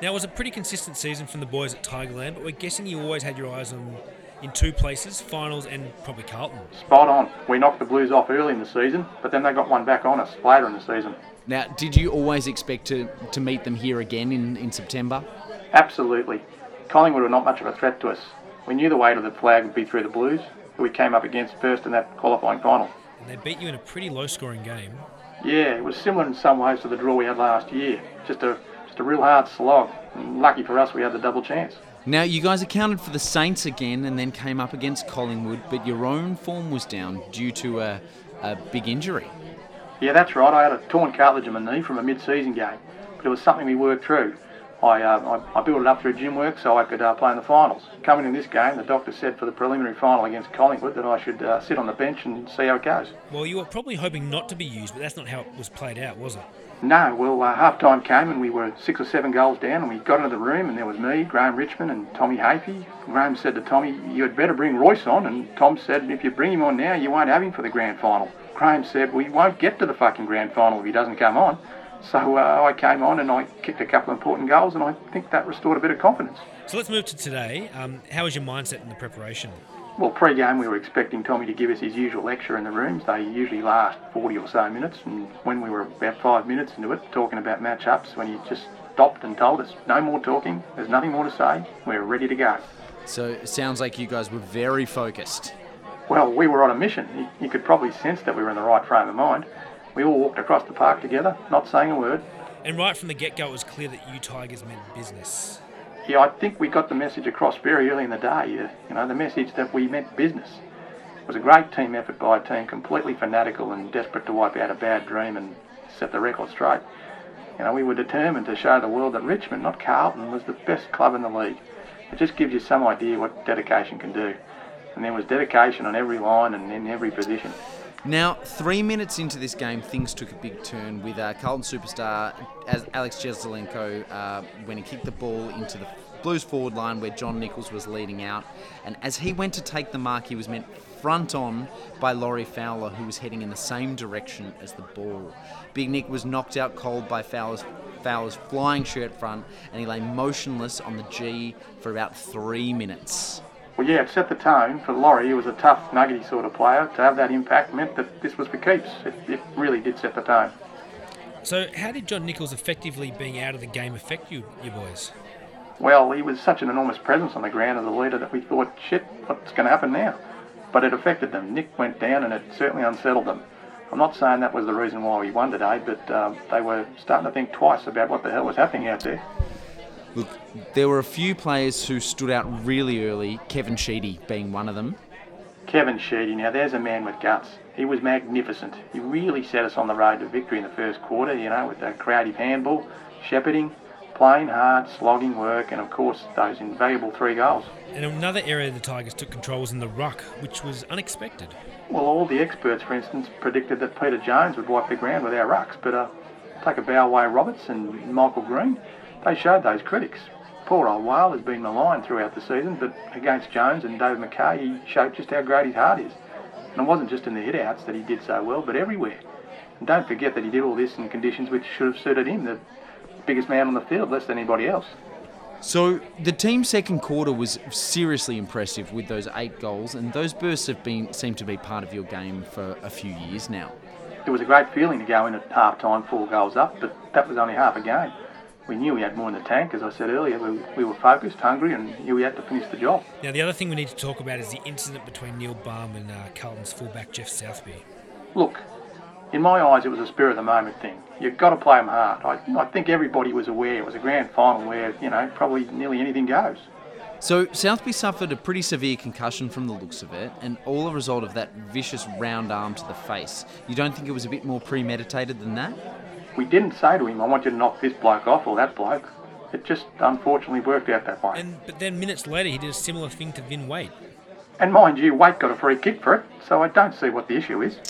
Now, it was a pretty consistent season from the boys at Tigerland, but we're guessing you always had your eyes on in two places, finals and probably Carlton.
Spot on. We knocked the Blues off early in the season, but then they got one back on us later in the season.
Now, did you always expect to, to meet them here again in, in September?
Absolutely. Collingwood were not much of a threat to us. We knew the way to the flag would be through the Blues, who we came up against first in that qualifying final.
And they beat you in a pretty low scoring game.
Yeah, it was similar in some ways to the draw we had last year. Just a just a real hard slog. Lucky for us, we had the double chance.
Now, you guys accounted for the Saints again and then came up against Collingwood, but your own form was down due to a, a big injury.
Yeah, that's right. I had a torn cartilage in my knee from a mid-season game, but it was something we worked through. I, uh, I, I built it up through gym work so I could uh, play in the finals. Coming in this game, the doctor said for the preliminary final against Collingwood that I should uh, sit on the bench and see how it goes.
Well, you were probably hoping not to be used, but that's not how it was played out, was it?
No, well, uh, half time came and we were six or seven goals down, and we got into the room, and there was me, Graeme Richmond, and Tommy Hafey. Graeme said to Tommy, You had better bring Royce on, and Tom said, If you bring him on now, you won't have him for the grand final. Graeme said, We won't get to the fucking grand final if he doesn't come on. So uh, I came on and I kicked a couple of important goals, and I think that restored a bit of confidence.
So let's move to today. Um, how was your mindset in the preparation?
Well, pre-game we were expecting Tommy to give us his usual lecture in the rooms. They usually last 40 or so minutes, and when we were about five minutes into it, talking about match-ups, when he just stopped and told us, no more talking, there's nothing more to say, we're ready to go.
So it sounds like you guys were very focused.
Well, we were on a mission. You, you could probably sense that we were in the right frame of mind. We all walked across the park together, not saying a word.
And right from the get go, it was clear that you Tigers meant business.
Yeah, I think we got the message across very early in the day. You know, the message that we meant business. It was a great team effort by a team completely fanatical and desperate to wipe out a bad dream and set the record straight. You know, we were determined to show the world that Richmond, not Carlton, was the best club in the league. It just gives you some idea what dedication can do. And there was dedication on every line and in every position.
Now, three minutes into this game, things took a big turn with uh, Carlton superstar as Alex Jesaulenko uh, when he kicked the ball into the Blues forward line where John Nicholls was leading out. And as he went to take the mark, he was met front on by Laurie Fowler, who was heading in the same direction as the ball. Big Nick was knocked out cold by Fowler's, Fowler's flying shirt front, and he lay motionless on the G for about three minutes.
Well, yeah, it set the tone for Laurie, who was a tough, nuggety sort of player. To have that impact meant that this was for keeps. It, it really did set the tone.
So, how did John Nicholls effectively being out of the game affect you, you boys?
Well, he was such an enormous presence on the ground as a leader that we thought, shit, what's going to happen now? But it affected them. Nick went down and it certainly unsettled them. I'm not saying that was the reason why we won today, but um, they were starting to think twice about what the hell was happening out there.
Look, there were a few players who stood out really early, Kevin Sheedy being one of them.
Kevin Sheedy, now there's a man with guts. He was magnificent. He really set us on the road to victory in the first quarter, you know, with that creative handball, shepherding, playing hard, slogging work, and of course those invaluable three goals.
And another area the Tigers took control was in the ruck, which was unexpected.
Well, all the experts, for instance, predicted that Peter Jones would wipe the ground with our rucks, but uh, take a bow away Roberts and Michael Green, they showed those critics. Poor old Whale has been maligned throughout the season, but against Jones and David McKay, he showed just how great his heart is. And it wasn't just in the hit-outs that he did so well, but everywhere. And don't forget that he did all this in conditions which should have suited him, the biggest man on the field, less than anybody else.
So the team's second quarter was seriously impressive with those eight goals, and those bursts have been seem to be part of your game for a few years now.
It was a great feeling to go in at half time, four goals up, but that was only half a game. We knew we had more in the tank, as I said earlier. We, we were focused, hungry, and knew we had to finish the job.
Now, the other thing we need to talk about is the incident between Neil Balme and uh, Carlton's fullback Geoff Southby.
Look, in my eyes, it was a spur of the moment thing. You've got to play them hard. I, I think everybody was aware it was a grand final where, you know, probably nearly anything goes.
So Southby suffered a pretty severe concussion from the looks of it, and all a result of that vicious round arm to the face. You don't think it was a bit more premeditated than that?
We didn't say to him, I want you to knock this bloke off or that bloke. It just unfortunately worked out that way.
And but then minutes later, he did a similar thing to Vin Waite.
And mind you, Waite got a free kick for it, so I don't see what the issue is.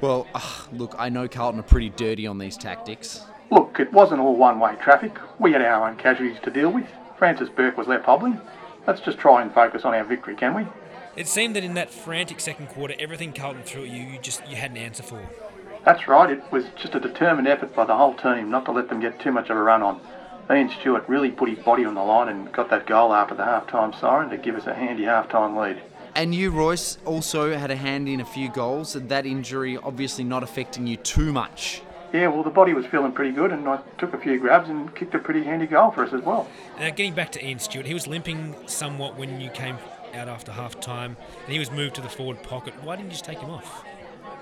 Well, ugh, look, I know Carlton are pretty dirty on these tactics.
Look, it wasn't all one-way traffic. We had our own casualties to deal with. Francis Burke was left hobbling. Let's just try and focus on our victory, can we?
It seemed that in that frantic second quarter, everything Carlton threw at you, you just you had an answer for.
That's right. It was just a determined effort by the whole team not to let them get too much of a run on. Ian Stewart really put his body on the line and got that goal after the half-time siren to give us a handy half-time lead.
And you, Royce, also had a hand in a few goals. That injury obviously not affecting you too much.
Yeah, well, the body was feeling pretty good, and I took a few grabs and kicked a pretty handy goal for us as well.
Now, getting back to Ian Stewart, he was limping somewhat when you came out after half time, and he was moved to the forward pocket. Why didn't you just take him off?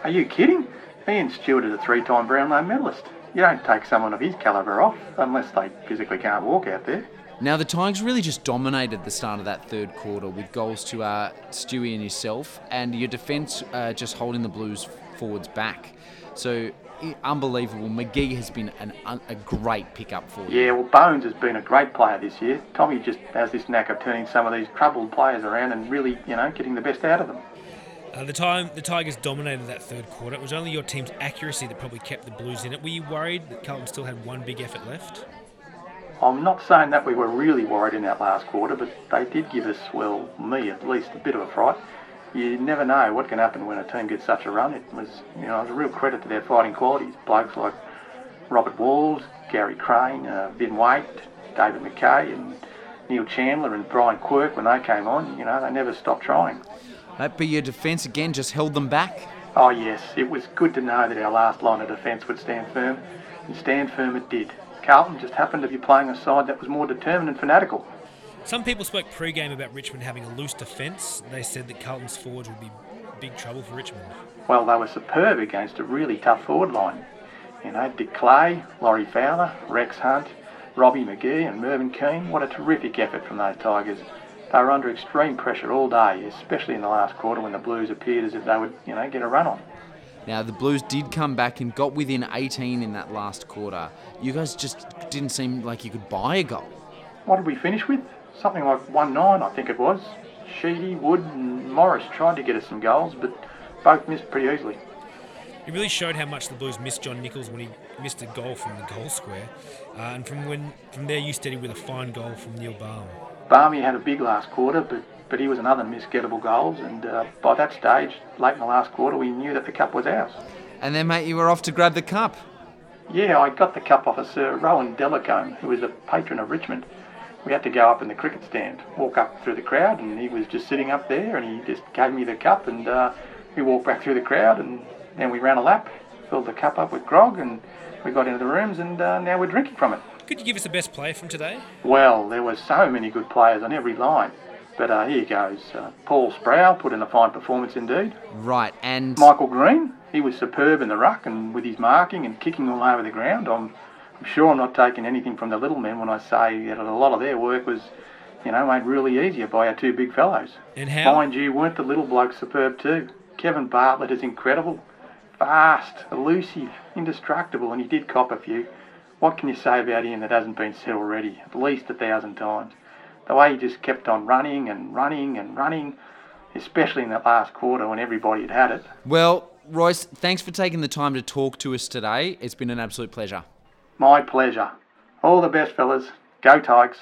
Are you kidding? Ian Stewart is a three-time Brownlow medalist. You don't take someone of his calibre off unless they physically can't walk out there.
Now, the Tigers really just dominated the start of that third quarter with goals to uh, Stewie and yourself, and your defence uh, just holding the Blues forwards back. So, unbelievable. McGhie has been an, un- a great pickup for you.
Yeah, well, Bones has been a great player this year. Tommy just has this knack of turning some of these troubled players around and really, you know, getting the best out of them.
Uh, the time the Tigers dominated that third quarter. It was only your team's accuracy that probably kept the Blues in it. Were you worried that Carlton still had one big effort left?
I'm not saying that we were really worried in that last quarter, but they did give us, well, me at least, a bit of a fright. You never know what can happen when a team gets such a run. It was, you know, it was a real credit to their fighting qualities. Blokes like Robert Walls, Gary Crane, uh, Vin Waite, David McKay, and Neil Chandler and Brian Quirk when they came on. You know, they never stopped trying.
Uh, be your defence again just held them back.
Oh yes, it was good to know that our last line of defence would stand firm, and stand firm it did. Carlton just happened to be playing a side that was more determined and fanatical.
Some people spoke pre-game about Richmond having a loose defence. They said that Carlton's forwards would be big trouble for Richmond.
Well, they were superb against a really tough forward line. You know, Dick Clay, Laurie Fowler, Rex Hunt, Robbie McGhie, and Mervyn Keane. What a terrific effort from those Tigers. They were under extreme pressure all day, especially in the last quarter when the Blues appeared as if they would, you know, get a run on.
Now, the Blues did come back and got within 18 in that last quarter. You guys just didn't seem like you could buy a goal.
What did we finish with? Something like 1 9, I think it was. Sheedy, Wood, and Morris tried to get us some goals, but both missed pretty easily.
It really showed how much the Blues missed John Nicholls when he missed a goal from the goal square, uh, and from when from there you steady with a fine goal from Neil Balme.
Barmy had a big last quarter, but but he was another miss gettable goals, and uh, by that stage, late in the last quarter, we knew that the cup was ours.
And then, mate, you were off to grab the cup.
Yeah, I got the cup off of Sir Rowan Delacombe, who was a patron of Richmond. We had to go up in the cricket stand, walk up through the crowd, and he was just sitting up there, and he just gave me the cup, and uh, we walked back through the crowd, and then we ran a lap, filled the cup up with grog, and we got into the rooms, and uh, now we're drinking from it.
Could you give us the best player from today?
Well, there were so many good players on every line, but uh, here goes. Uh, Paul Sproul put in a fine performance indeed.
Right, and
Michael Green, he was superb in the ruck and with his marking and kicking all over the ground. I'm, I'm sure I'm not taking anything from the little men when I say that a lot of their work was, you know, made really easier by our two big fellows.
And how?
Mind you, weren't the little blokes superb too? Kevin Bartlett is incredible. Fast, elusive, indestructible, and he did cop a few. What can you say about him that hasn't been said already? At least a thousand times. The way he just kept on running and running and running, especially in that last quarter when everybody had had it.
well, Royce, thanks for taking the time to talk to us today. It's been an absolute pleasure.
My pleasure. All the best, fellas. Go Tigers.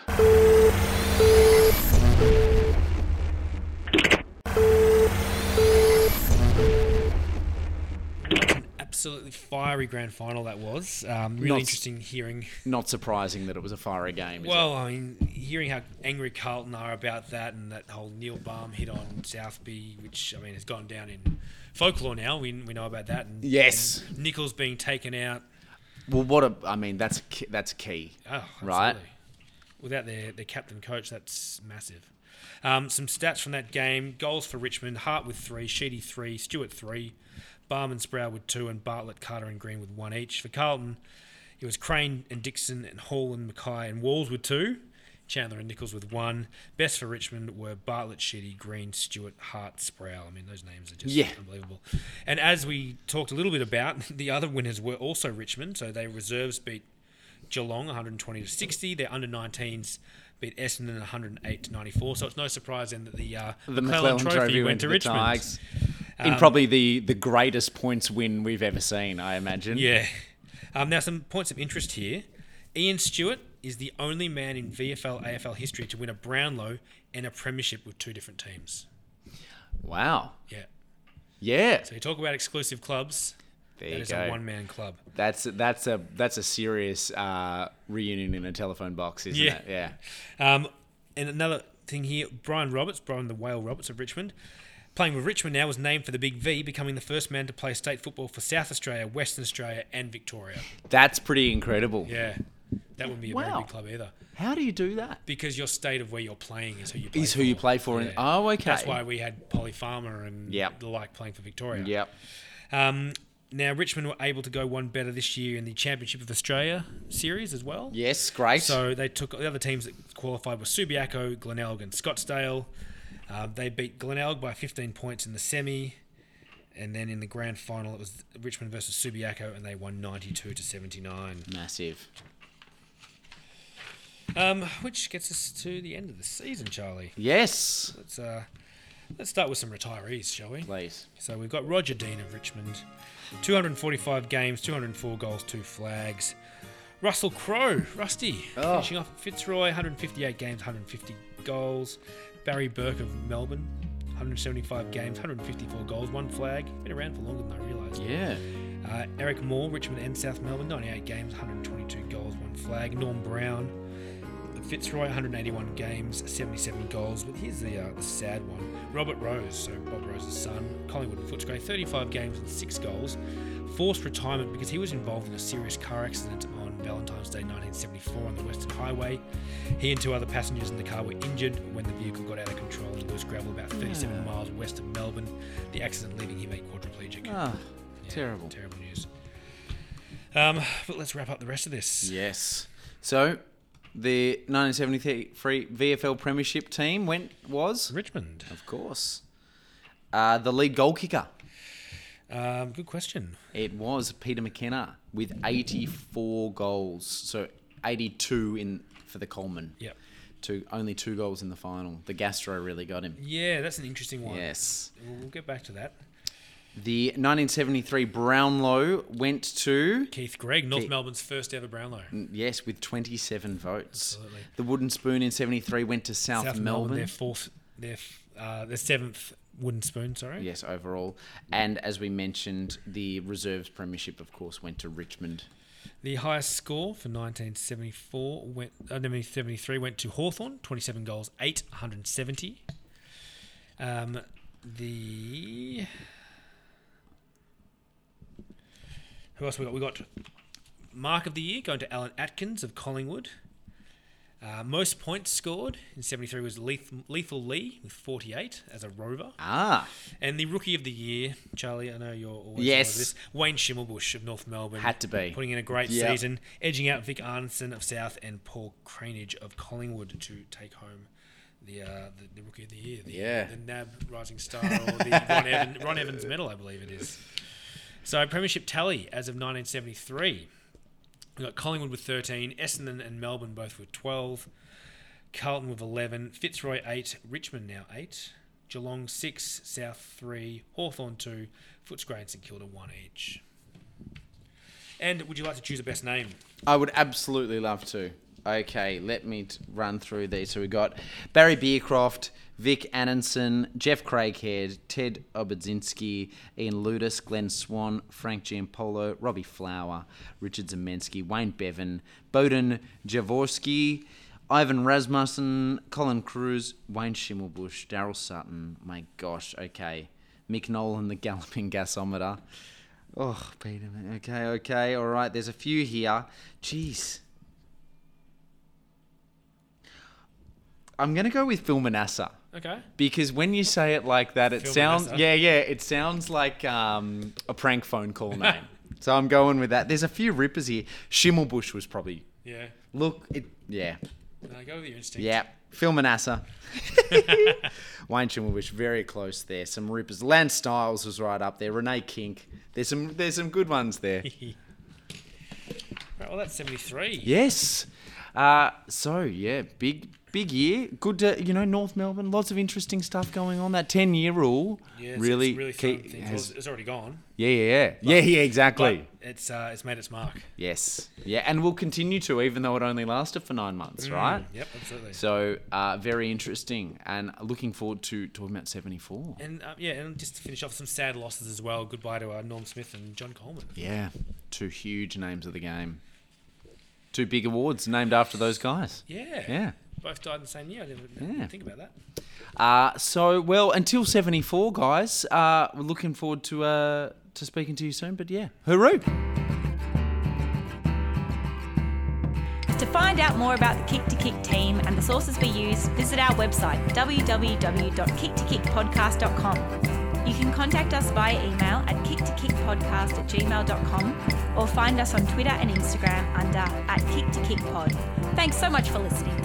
Absolutely fiery grand final that was. Um, really
Not-
interesting hearing.
Not surprising that it was a fiery game.
Well, I mean, hearing how angry Carlton are about that and that whole Neil Balme hit on Southby, which I mean has gone down in folklore now. We, we know about that. And,
Yes.
and Nicholls being taken out.
Well, what a. I mean, that's key, that's key.
Oh,
Right.
absolutely. Without their, their captain coach, that's massive. Um, some stats from that game: goals for Richmond: Hart with three, Sheedy three, Stewart three, Barman Sproul with two, and Bartlett, Carter, and Green with one each. For Carlton, it was Crane and Dixon and Hall and McKay and Walls with two. Chandler and Nicholls with one. Best for Richmond were Bartlett, Sheedy, Green, Stewart, Hart, Sproul. I mean, those names are just
Yeah.
unbelievable. And as we talked a little bit about, the other winners were also Richmond. So they reserves beat Geelong 120 to 60. Their under 19s beat Essendon 108 to 94. So it's no surprise then that the uh,
The
McClelland,
McClelland
Trophy, went, to Richmond.
Tigers. In
Um,
probably the, the greatest points win we've ever seen, I imagine.
Yeah. Um, now, some points of interest here. Ian Stewart is the only man in VFL AFL history to win a Brownlow and a Premiership with two different teams.
Wow.
Yeah.
Yeah.
So you talk about exclusive clubs.
There
that
you
is
go.
a one-man club.
That's that's a that's a serious uh, reunion in a telephone box, isn't
Yeah.
it? Yeah.
Um, and another thing here, Brian Roberts, Brian the Whale Roberts of Richmond, playing with Richmond now, was named for the Big V, becoming the first man to play state football for South Australia, Western Australia, and Victoria.
That's pretty incredible.
Yeah, that wouldn't be a
Wow.
very big club either,
How do you do that?
because your state of where you're playing is who you play
Is
for.
who you play for. And, oh, okay.
That's why we had Polly Farmer and
Yep.
the like playing for Victoria.
Yep.
Um, now Richmond were able to go one better this year in the Championship of Australia series as well.
Yes, great.
So they took the other teams that qualified were Subiaco, Glenelg, and Scottsdale. Uh, they beat Glenelg by 15 points in the semi, and then in the grand final it was Richmond versus Subiaco, and they won 92 to 79.
Massive.
Um, which gets us to the end of the season, Charlie.
Yes.
Let's uh, let's start with some retirees, shall we?
Please.
So we've got Roger Dean of Richmond, 245 games, 204 goals, two flags. Russell Crowe, Rusty,
Oh.
finishing off Fitzroy, 158 games, 150 goals. Barry Burke of Melbourne, 175 games, 154 goals, one flag. Been around for longer than I realised.
Yeah.
Uh, Eric Moore, Richmond and South Melbourne, 98 games, 122 goals, one flag. Norm Brown, Fitzroy, 181 games, 77 goals. But here's the, uh, the sad one Robert Rose, so Bob Rose's son, Collingwood and Footscray, 35 games and 6 goals. Forced retirement because he was involved in a serious car accident on Valentine's Day 1974 on the Western Highway. He and two other passengers in the car were injured when the vehicle got out of control in loose gravel about 37 miles west of Melbourne. The accident leaving him a quadriplegic.
Ah,
Yeah,
terrible.
Terrible news. Um, but let's wrap up the rest of this.
Yes. So, the 1973 VFL Premiership team went was,
Richmond.
of course, uh, the lead goal kicker.
Um, good question.
It was Peter McKenna with 84 goals. So 82 in for the Coleman.
Yep.
Two only two goals in the final. The Gastro really got him.
Yeah, that's an interesting one.
Yes.
We'll, get back to that.
The 1973 Brownlow went to
Keith Greig, North Melbourne's first ever Brownlow.
yes with 27 votes.
Absolutely.
The Wooden Spoon in 73 went to South,
South
Melbourne.
their fourth, their uh, their seventh wooden spoon. Sorry.
Yes, overall. And as we mentioned, the reserves premiership, of course, went to Richmond.
The highest score for 1974 went, uh, 1973 went to Hawthorn, 27 goals, 8, 170. Um, the who else we got? We got mark of the year going to Alan Atkins of Collingwood. Uh, most points scored in 73 was Lethal, Lethal Leigh with 48 as a rover.
Ah,
And the rookie of the year, Charlie, I know you're always
Yes.
this. Wayne Schimmelbusch of North Melbourne.
Had to be.
Putting in a great
Yeah.
season, edging out Vic Aanensen of South and Paul Cranage of Collingwood to take home the uh, the, the rookie of the year. The,
Yeah.
The NAB Rising Star or the Ron, Evan, Ron Evans medal, I believe it is. So, Premiership tally as of 1973. We've got Collingwood with 13, Essendon and Melbourne both with 12, Carlton with 11, Fitzroy 8, Richmond now 8, Geelong 6, South 3, Hawthorn 2, Footscray and St Kilda 1 each. And would you like to choose a best name?
I would absolutely love to. Okay, let me t- run through these. So we got Barry Beercroft, Vic Aanensen, Jeff Craighead, Ted Obadzinski, Ian Ludis, Glenn Swan, Frank Giampolo, Robbie Flower, Richard Zemensky, Wayne Bevan, Bowden Jaworski, Ivan Rasmussen, Colin Cruz, Wayne Schimmelbusch, Daryl Sutton. My gosh, okay. Mick Nolan, the galloping gasometer. Oh, Peter, okay, okay, all right. There's a few here. Jeez. I'm gonna go with Phil Manassa
Okay.
because when you say it like that, it
Phil
sounds
Manassa?
yeah, yeah, it sounds like um, a prank phone call name. so I'm going with that. There's a few rippers here. Schimmelbusch was probably
Yeah.
look it. Yeah,
No, go with your instinct.
yeah. Phil Manassa. Wayne Schimmelbusch, very close there. Some rippers. Lance Styles was right up there. Rene Kink. There's some. There's some good ones there.
Right, well, that's 73.
Yes. Uh, so yeah, big big year. Good to you know North Melbourne. Lots of interesting stuff going on. That ten year rule
Yeah, it's,
really,
it's really fun
has-
Well, it's already gone.
yeah yeah yeah yeah yeah exactly.
It's uh, it's made its mark.
yes yeah, and will continue to even though it only lasted for nine months, right?
Mm, Yep, absolutely.
So uh, very interesting, and looking forward to talking about seventy four.
And uh, yeah, and just to finish off some sad losses as well. Goodbye to uh, Norm Smith and John Coleman.
Yeah, two huge names of the game. Two big awards named after those guys.
Yeah.
Yeah.
Both died in the same year. I didn't, didn't
Yeah.
think about that.
Uh, so well until seventy four, guys. Uh, we're looking forward to uh, to speaking to you soon. But yeah, hooroo!
To find out more about the Kick to Kick team and the sources we use, visit our website www.kicktokickpodcast.com. You can contact us via email at kicktokickpodcast at gmail.com or find us on Twitter and Instagram under at kicktokickpod. Thanks so much for listening.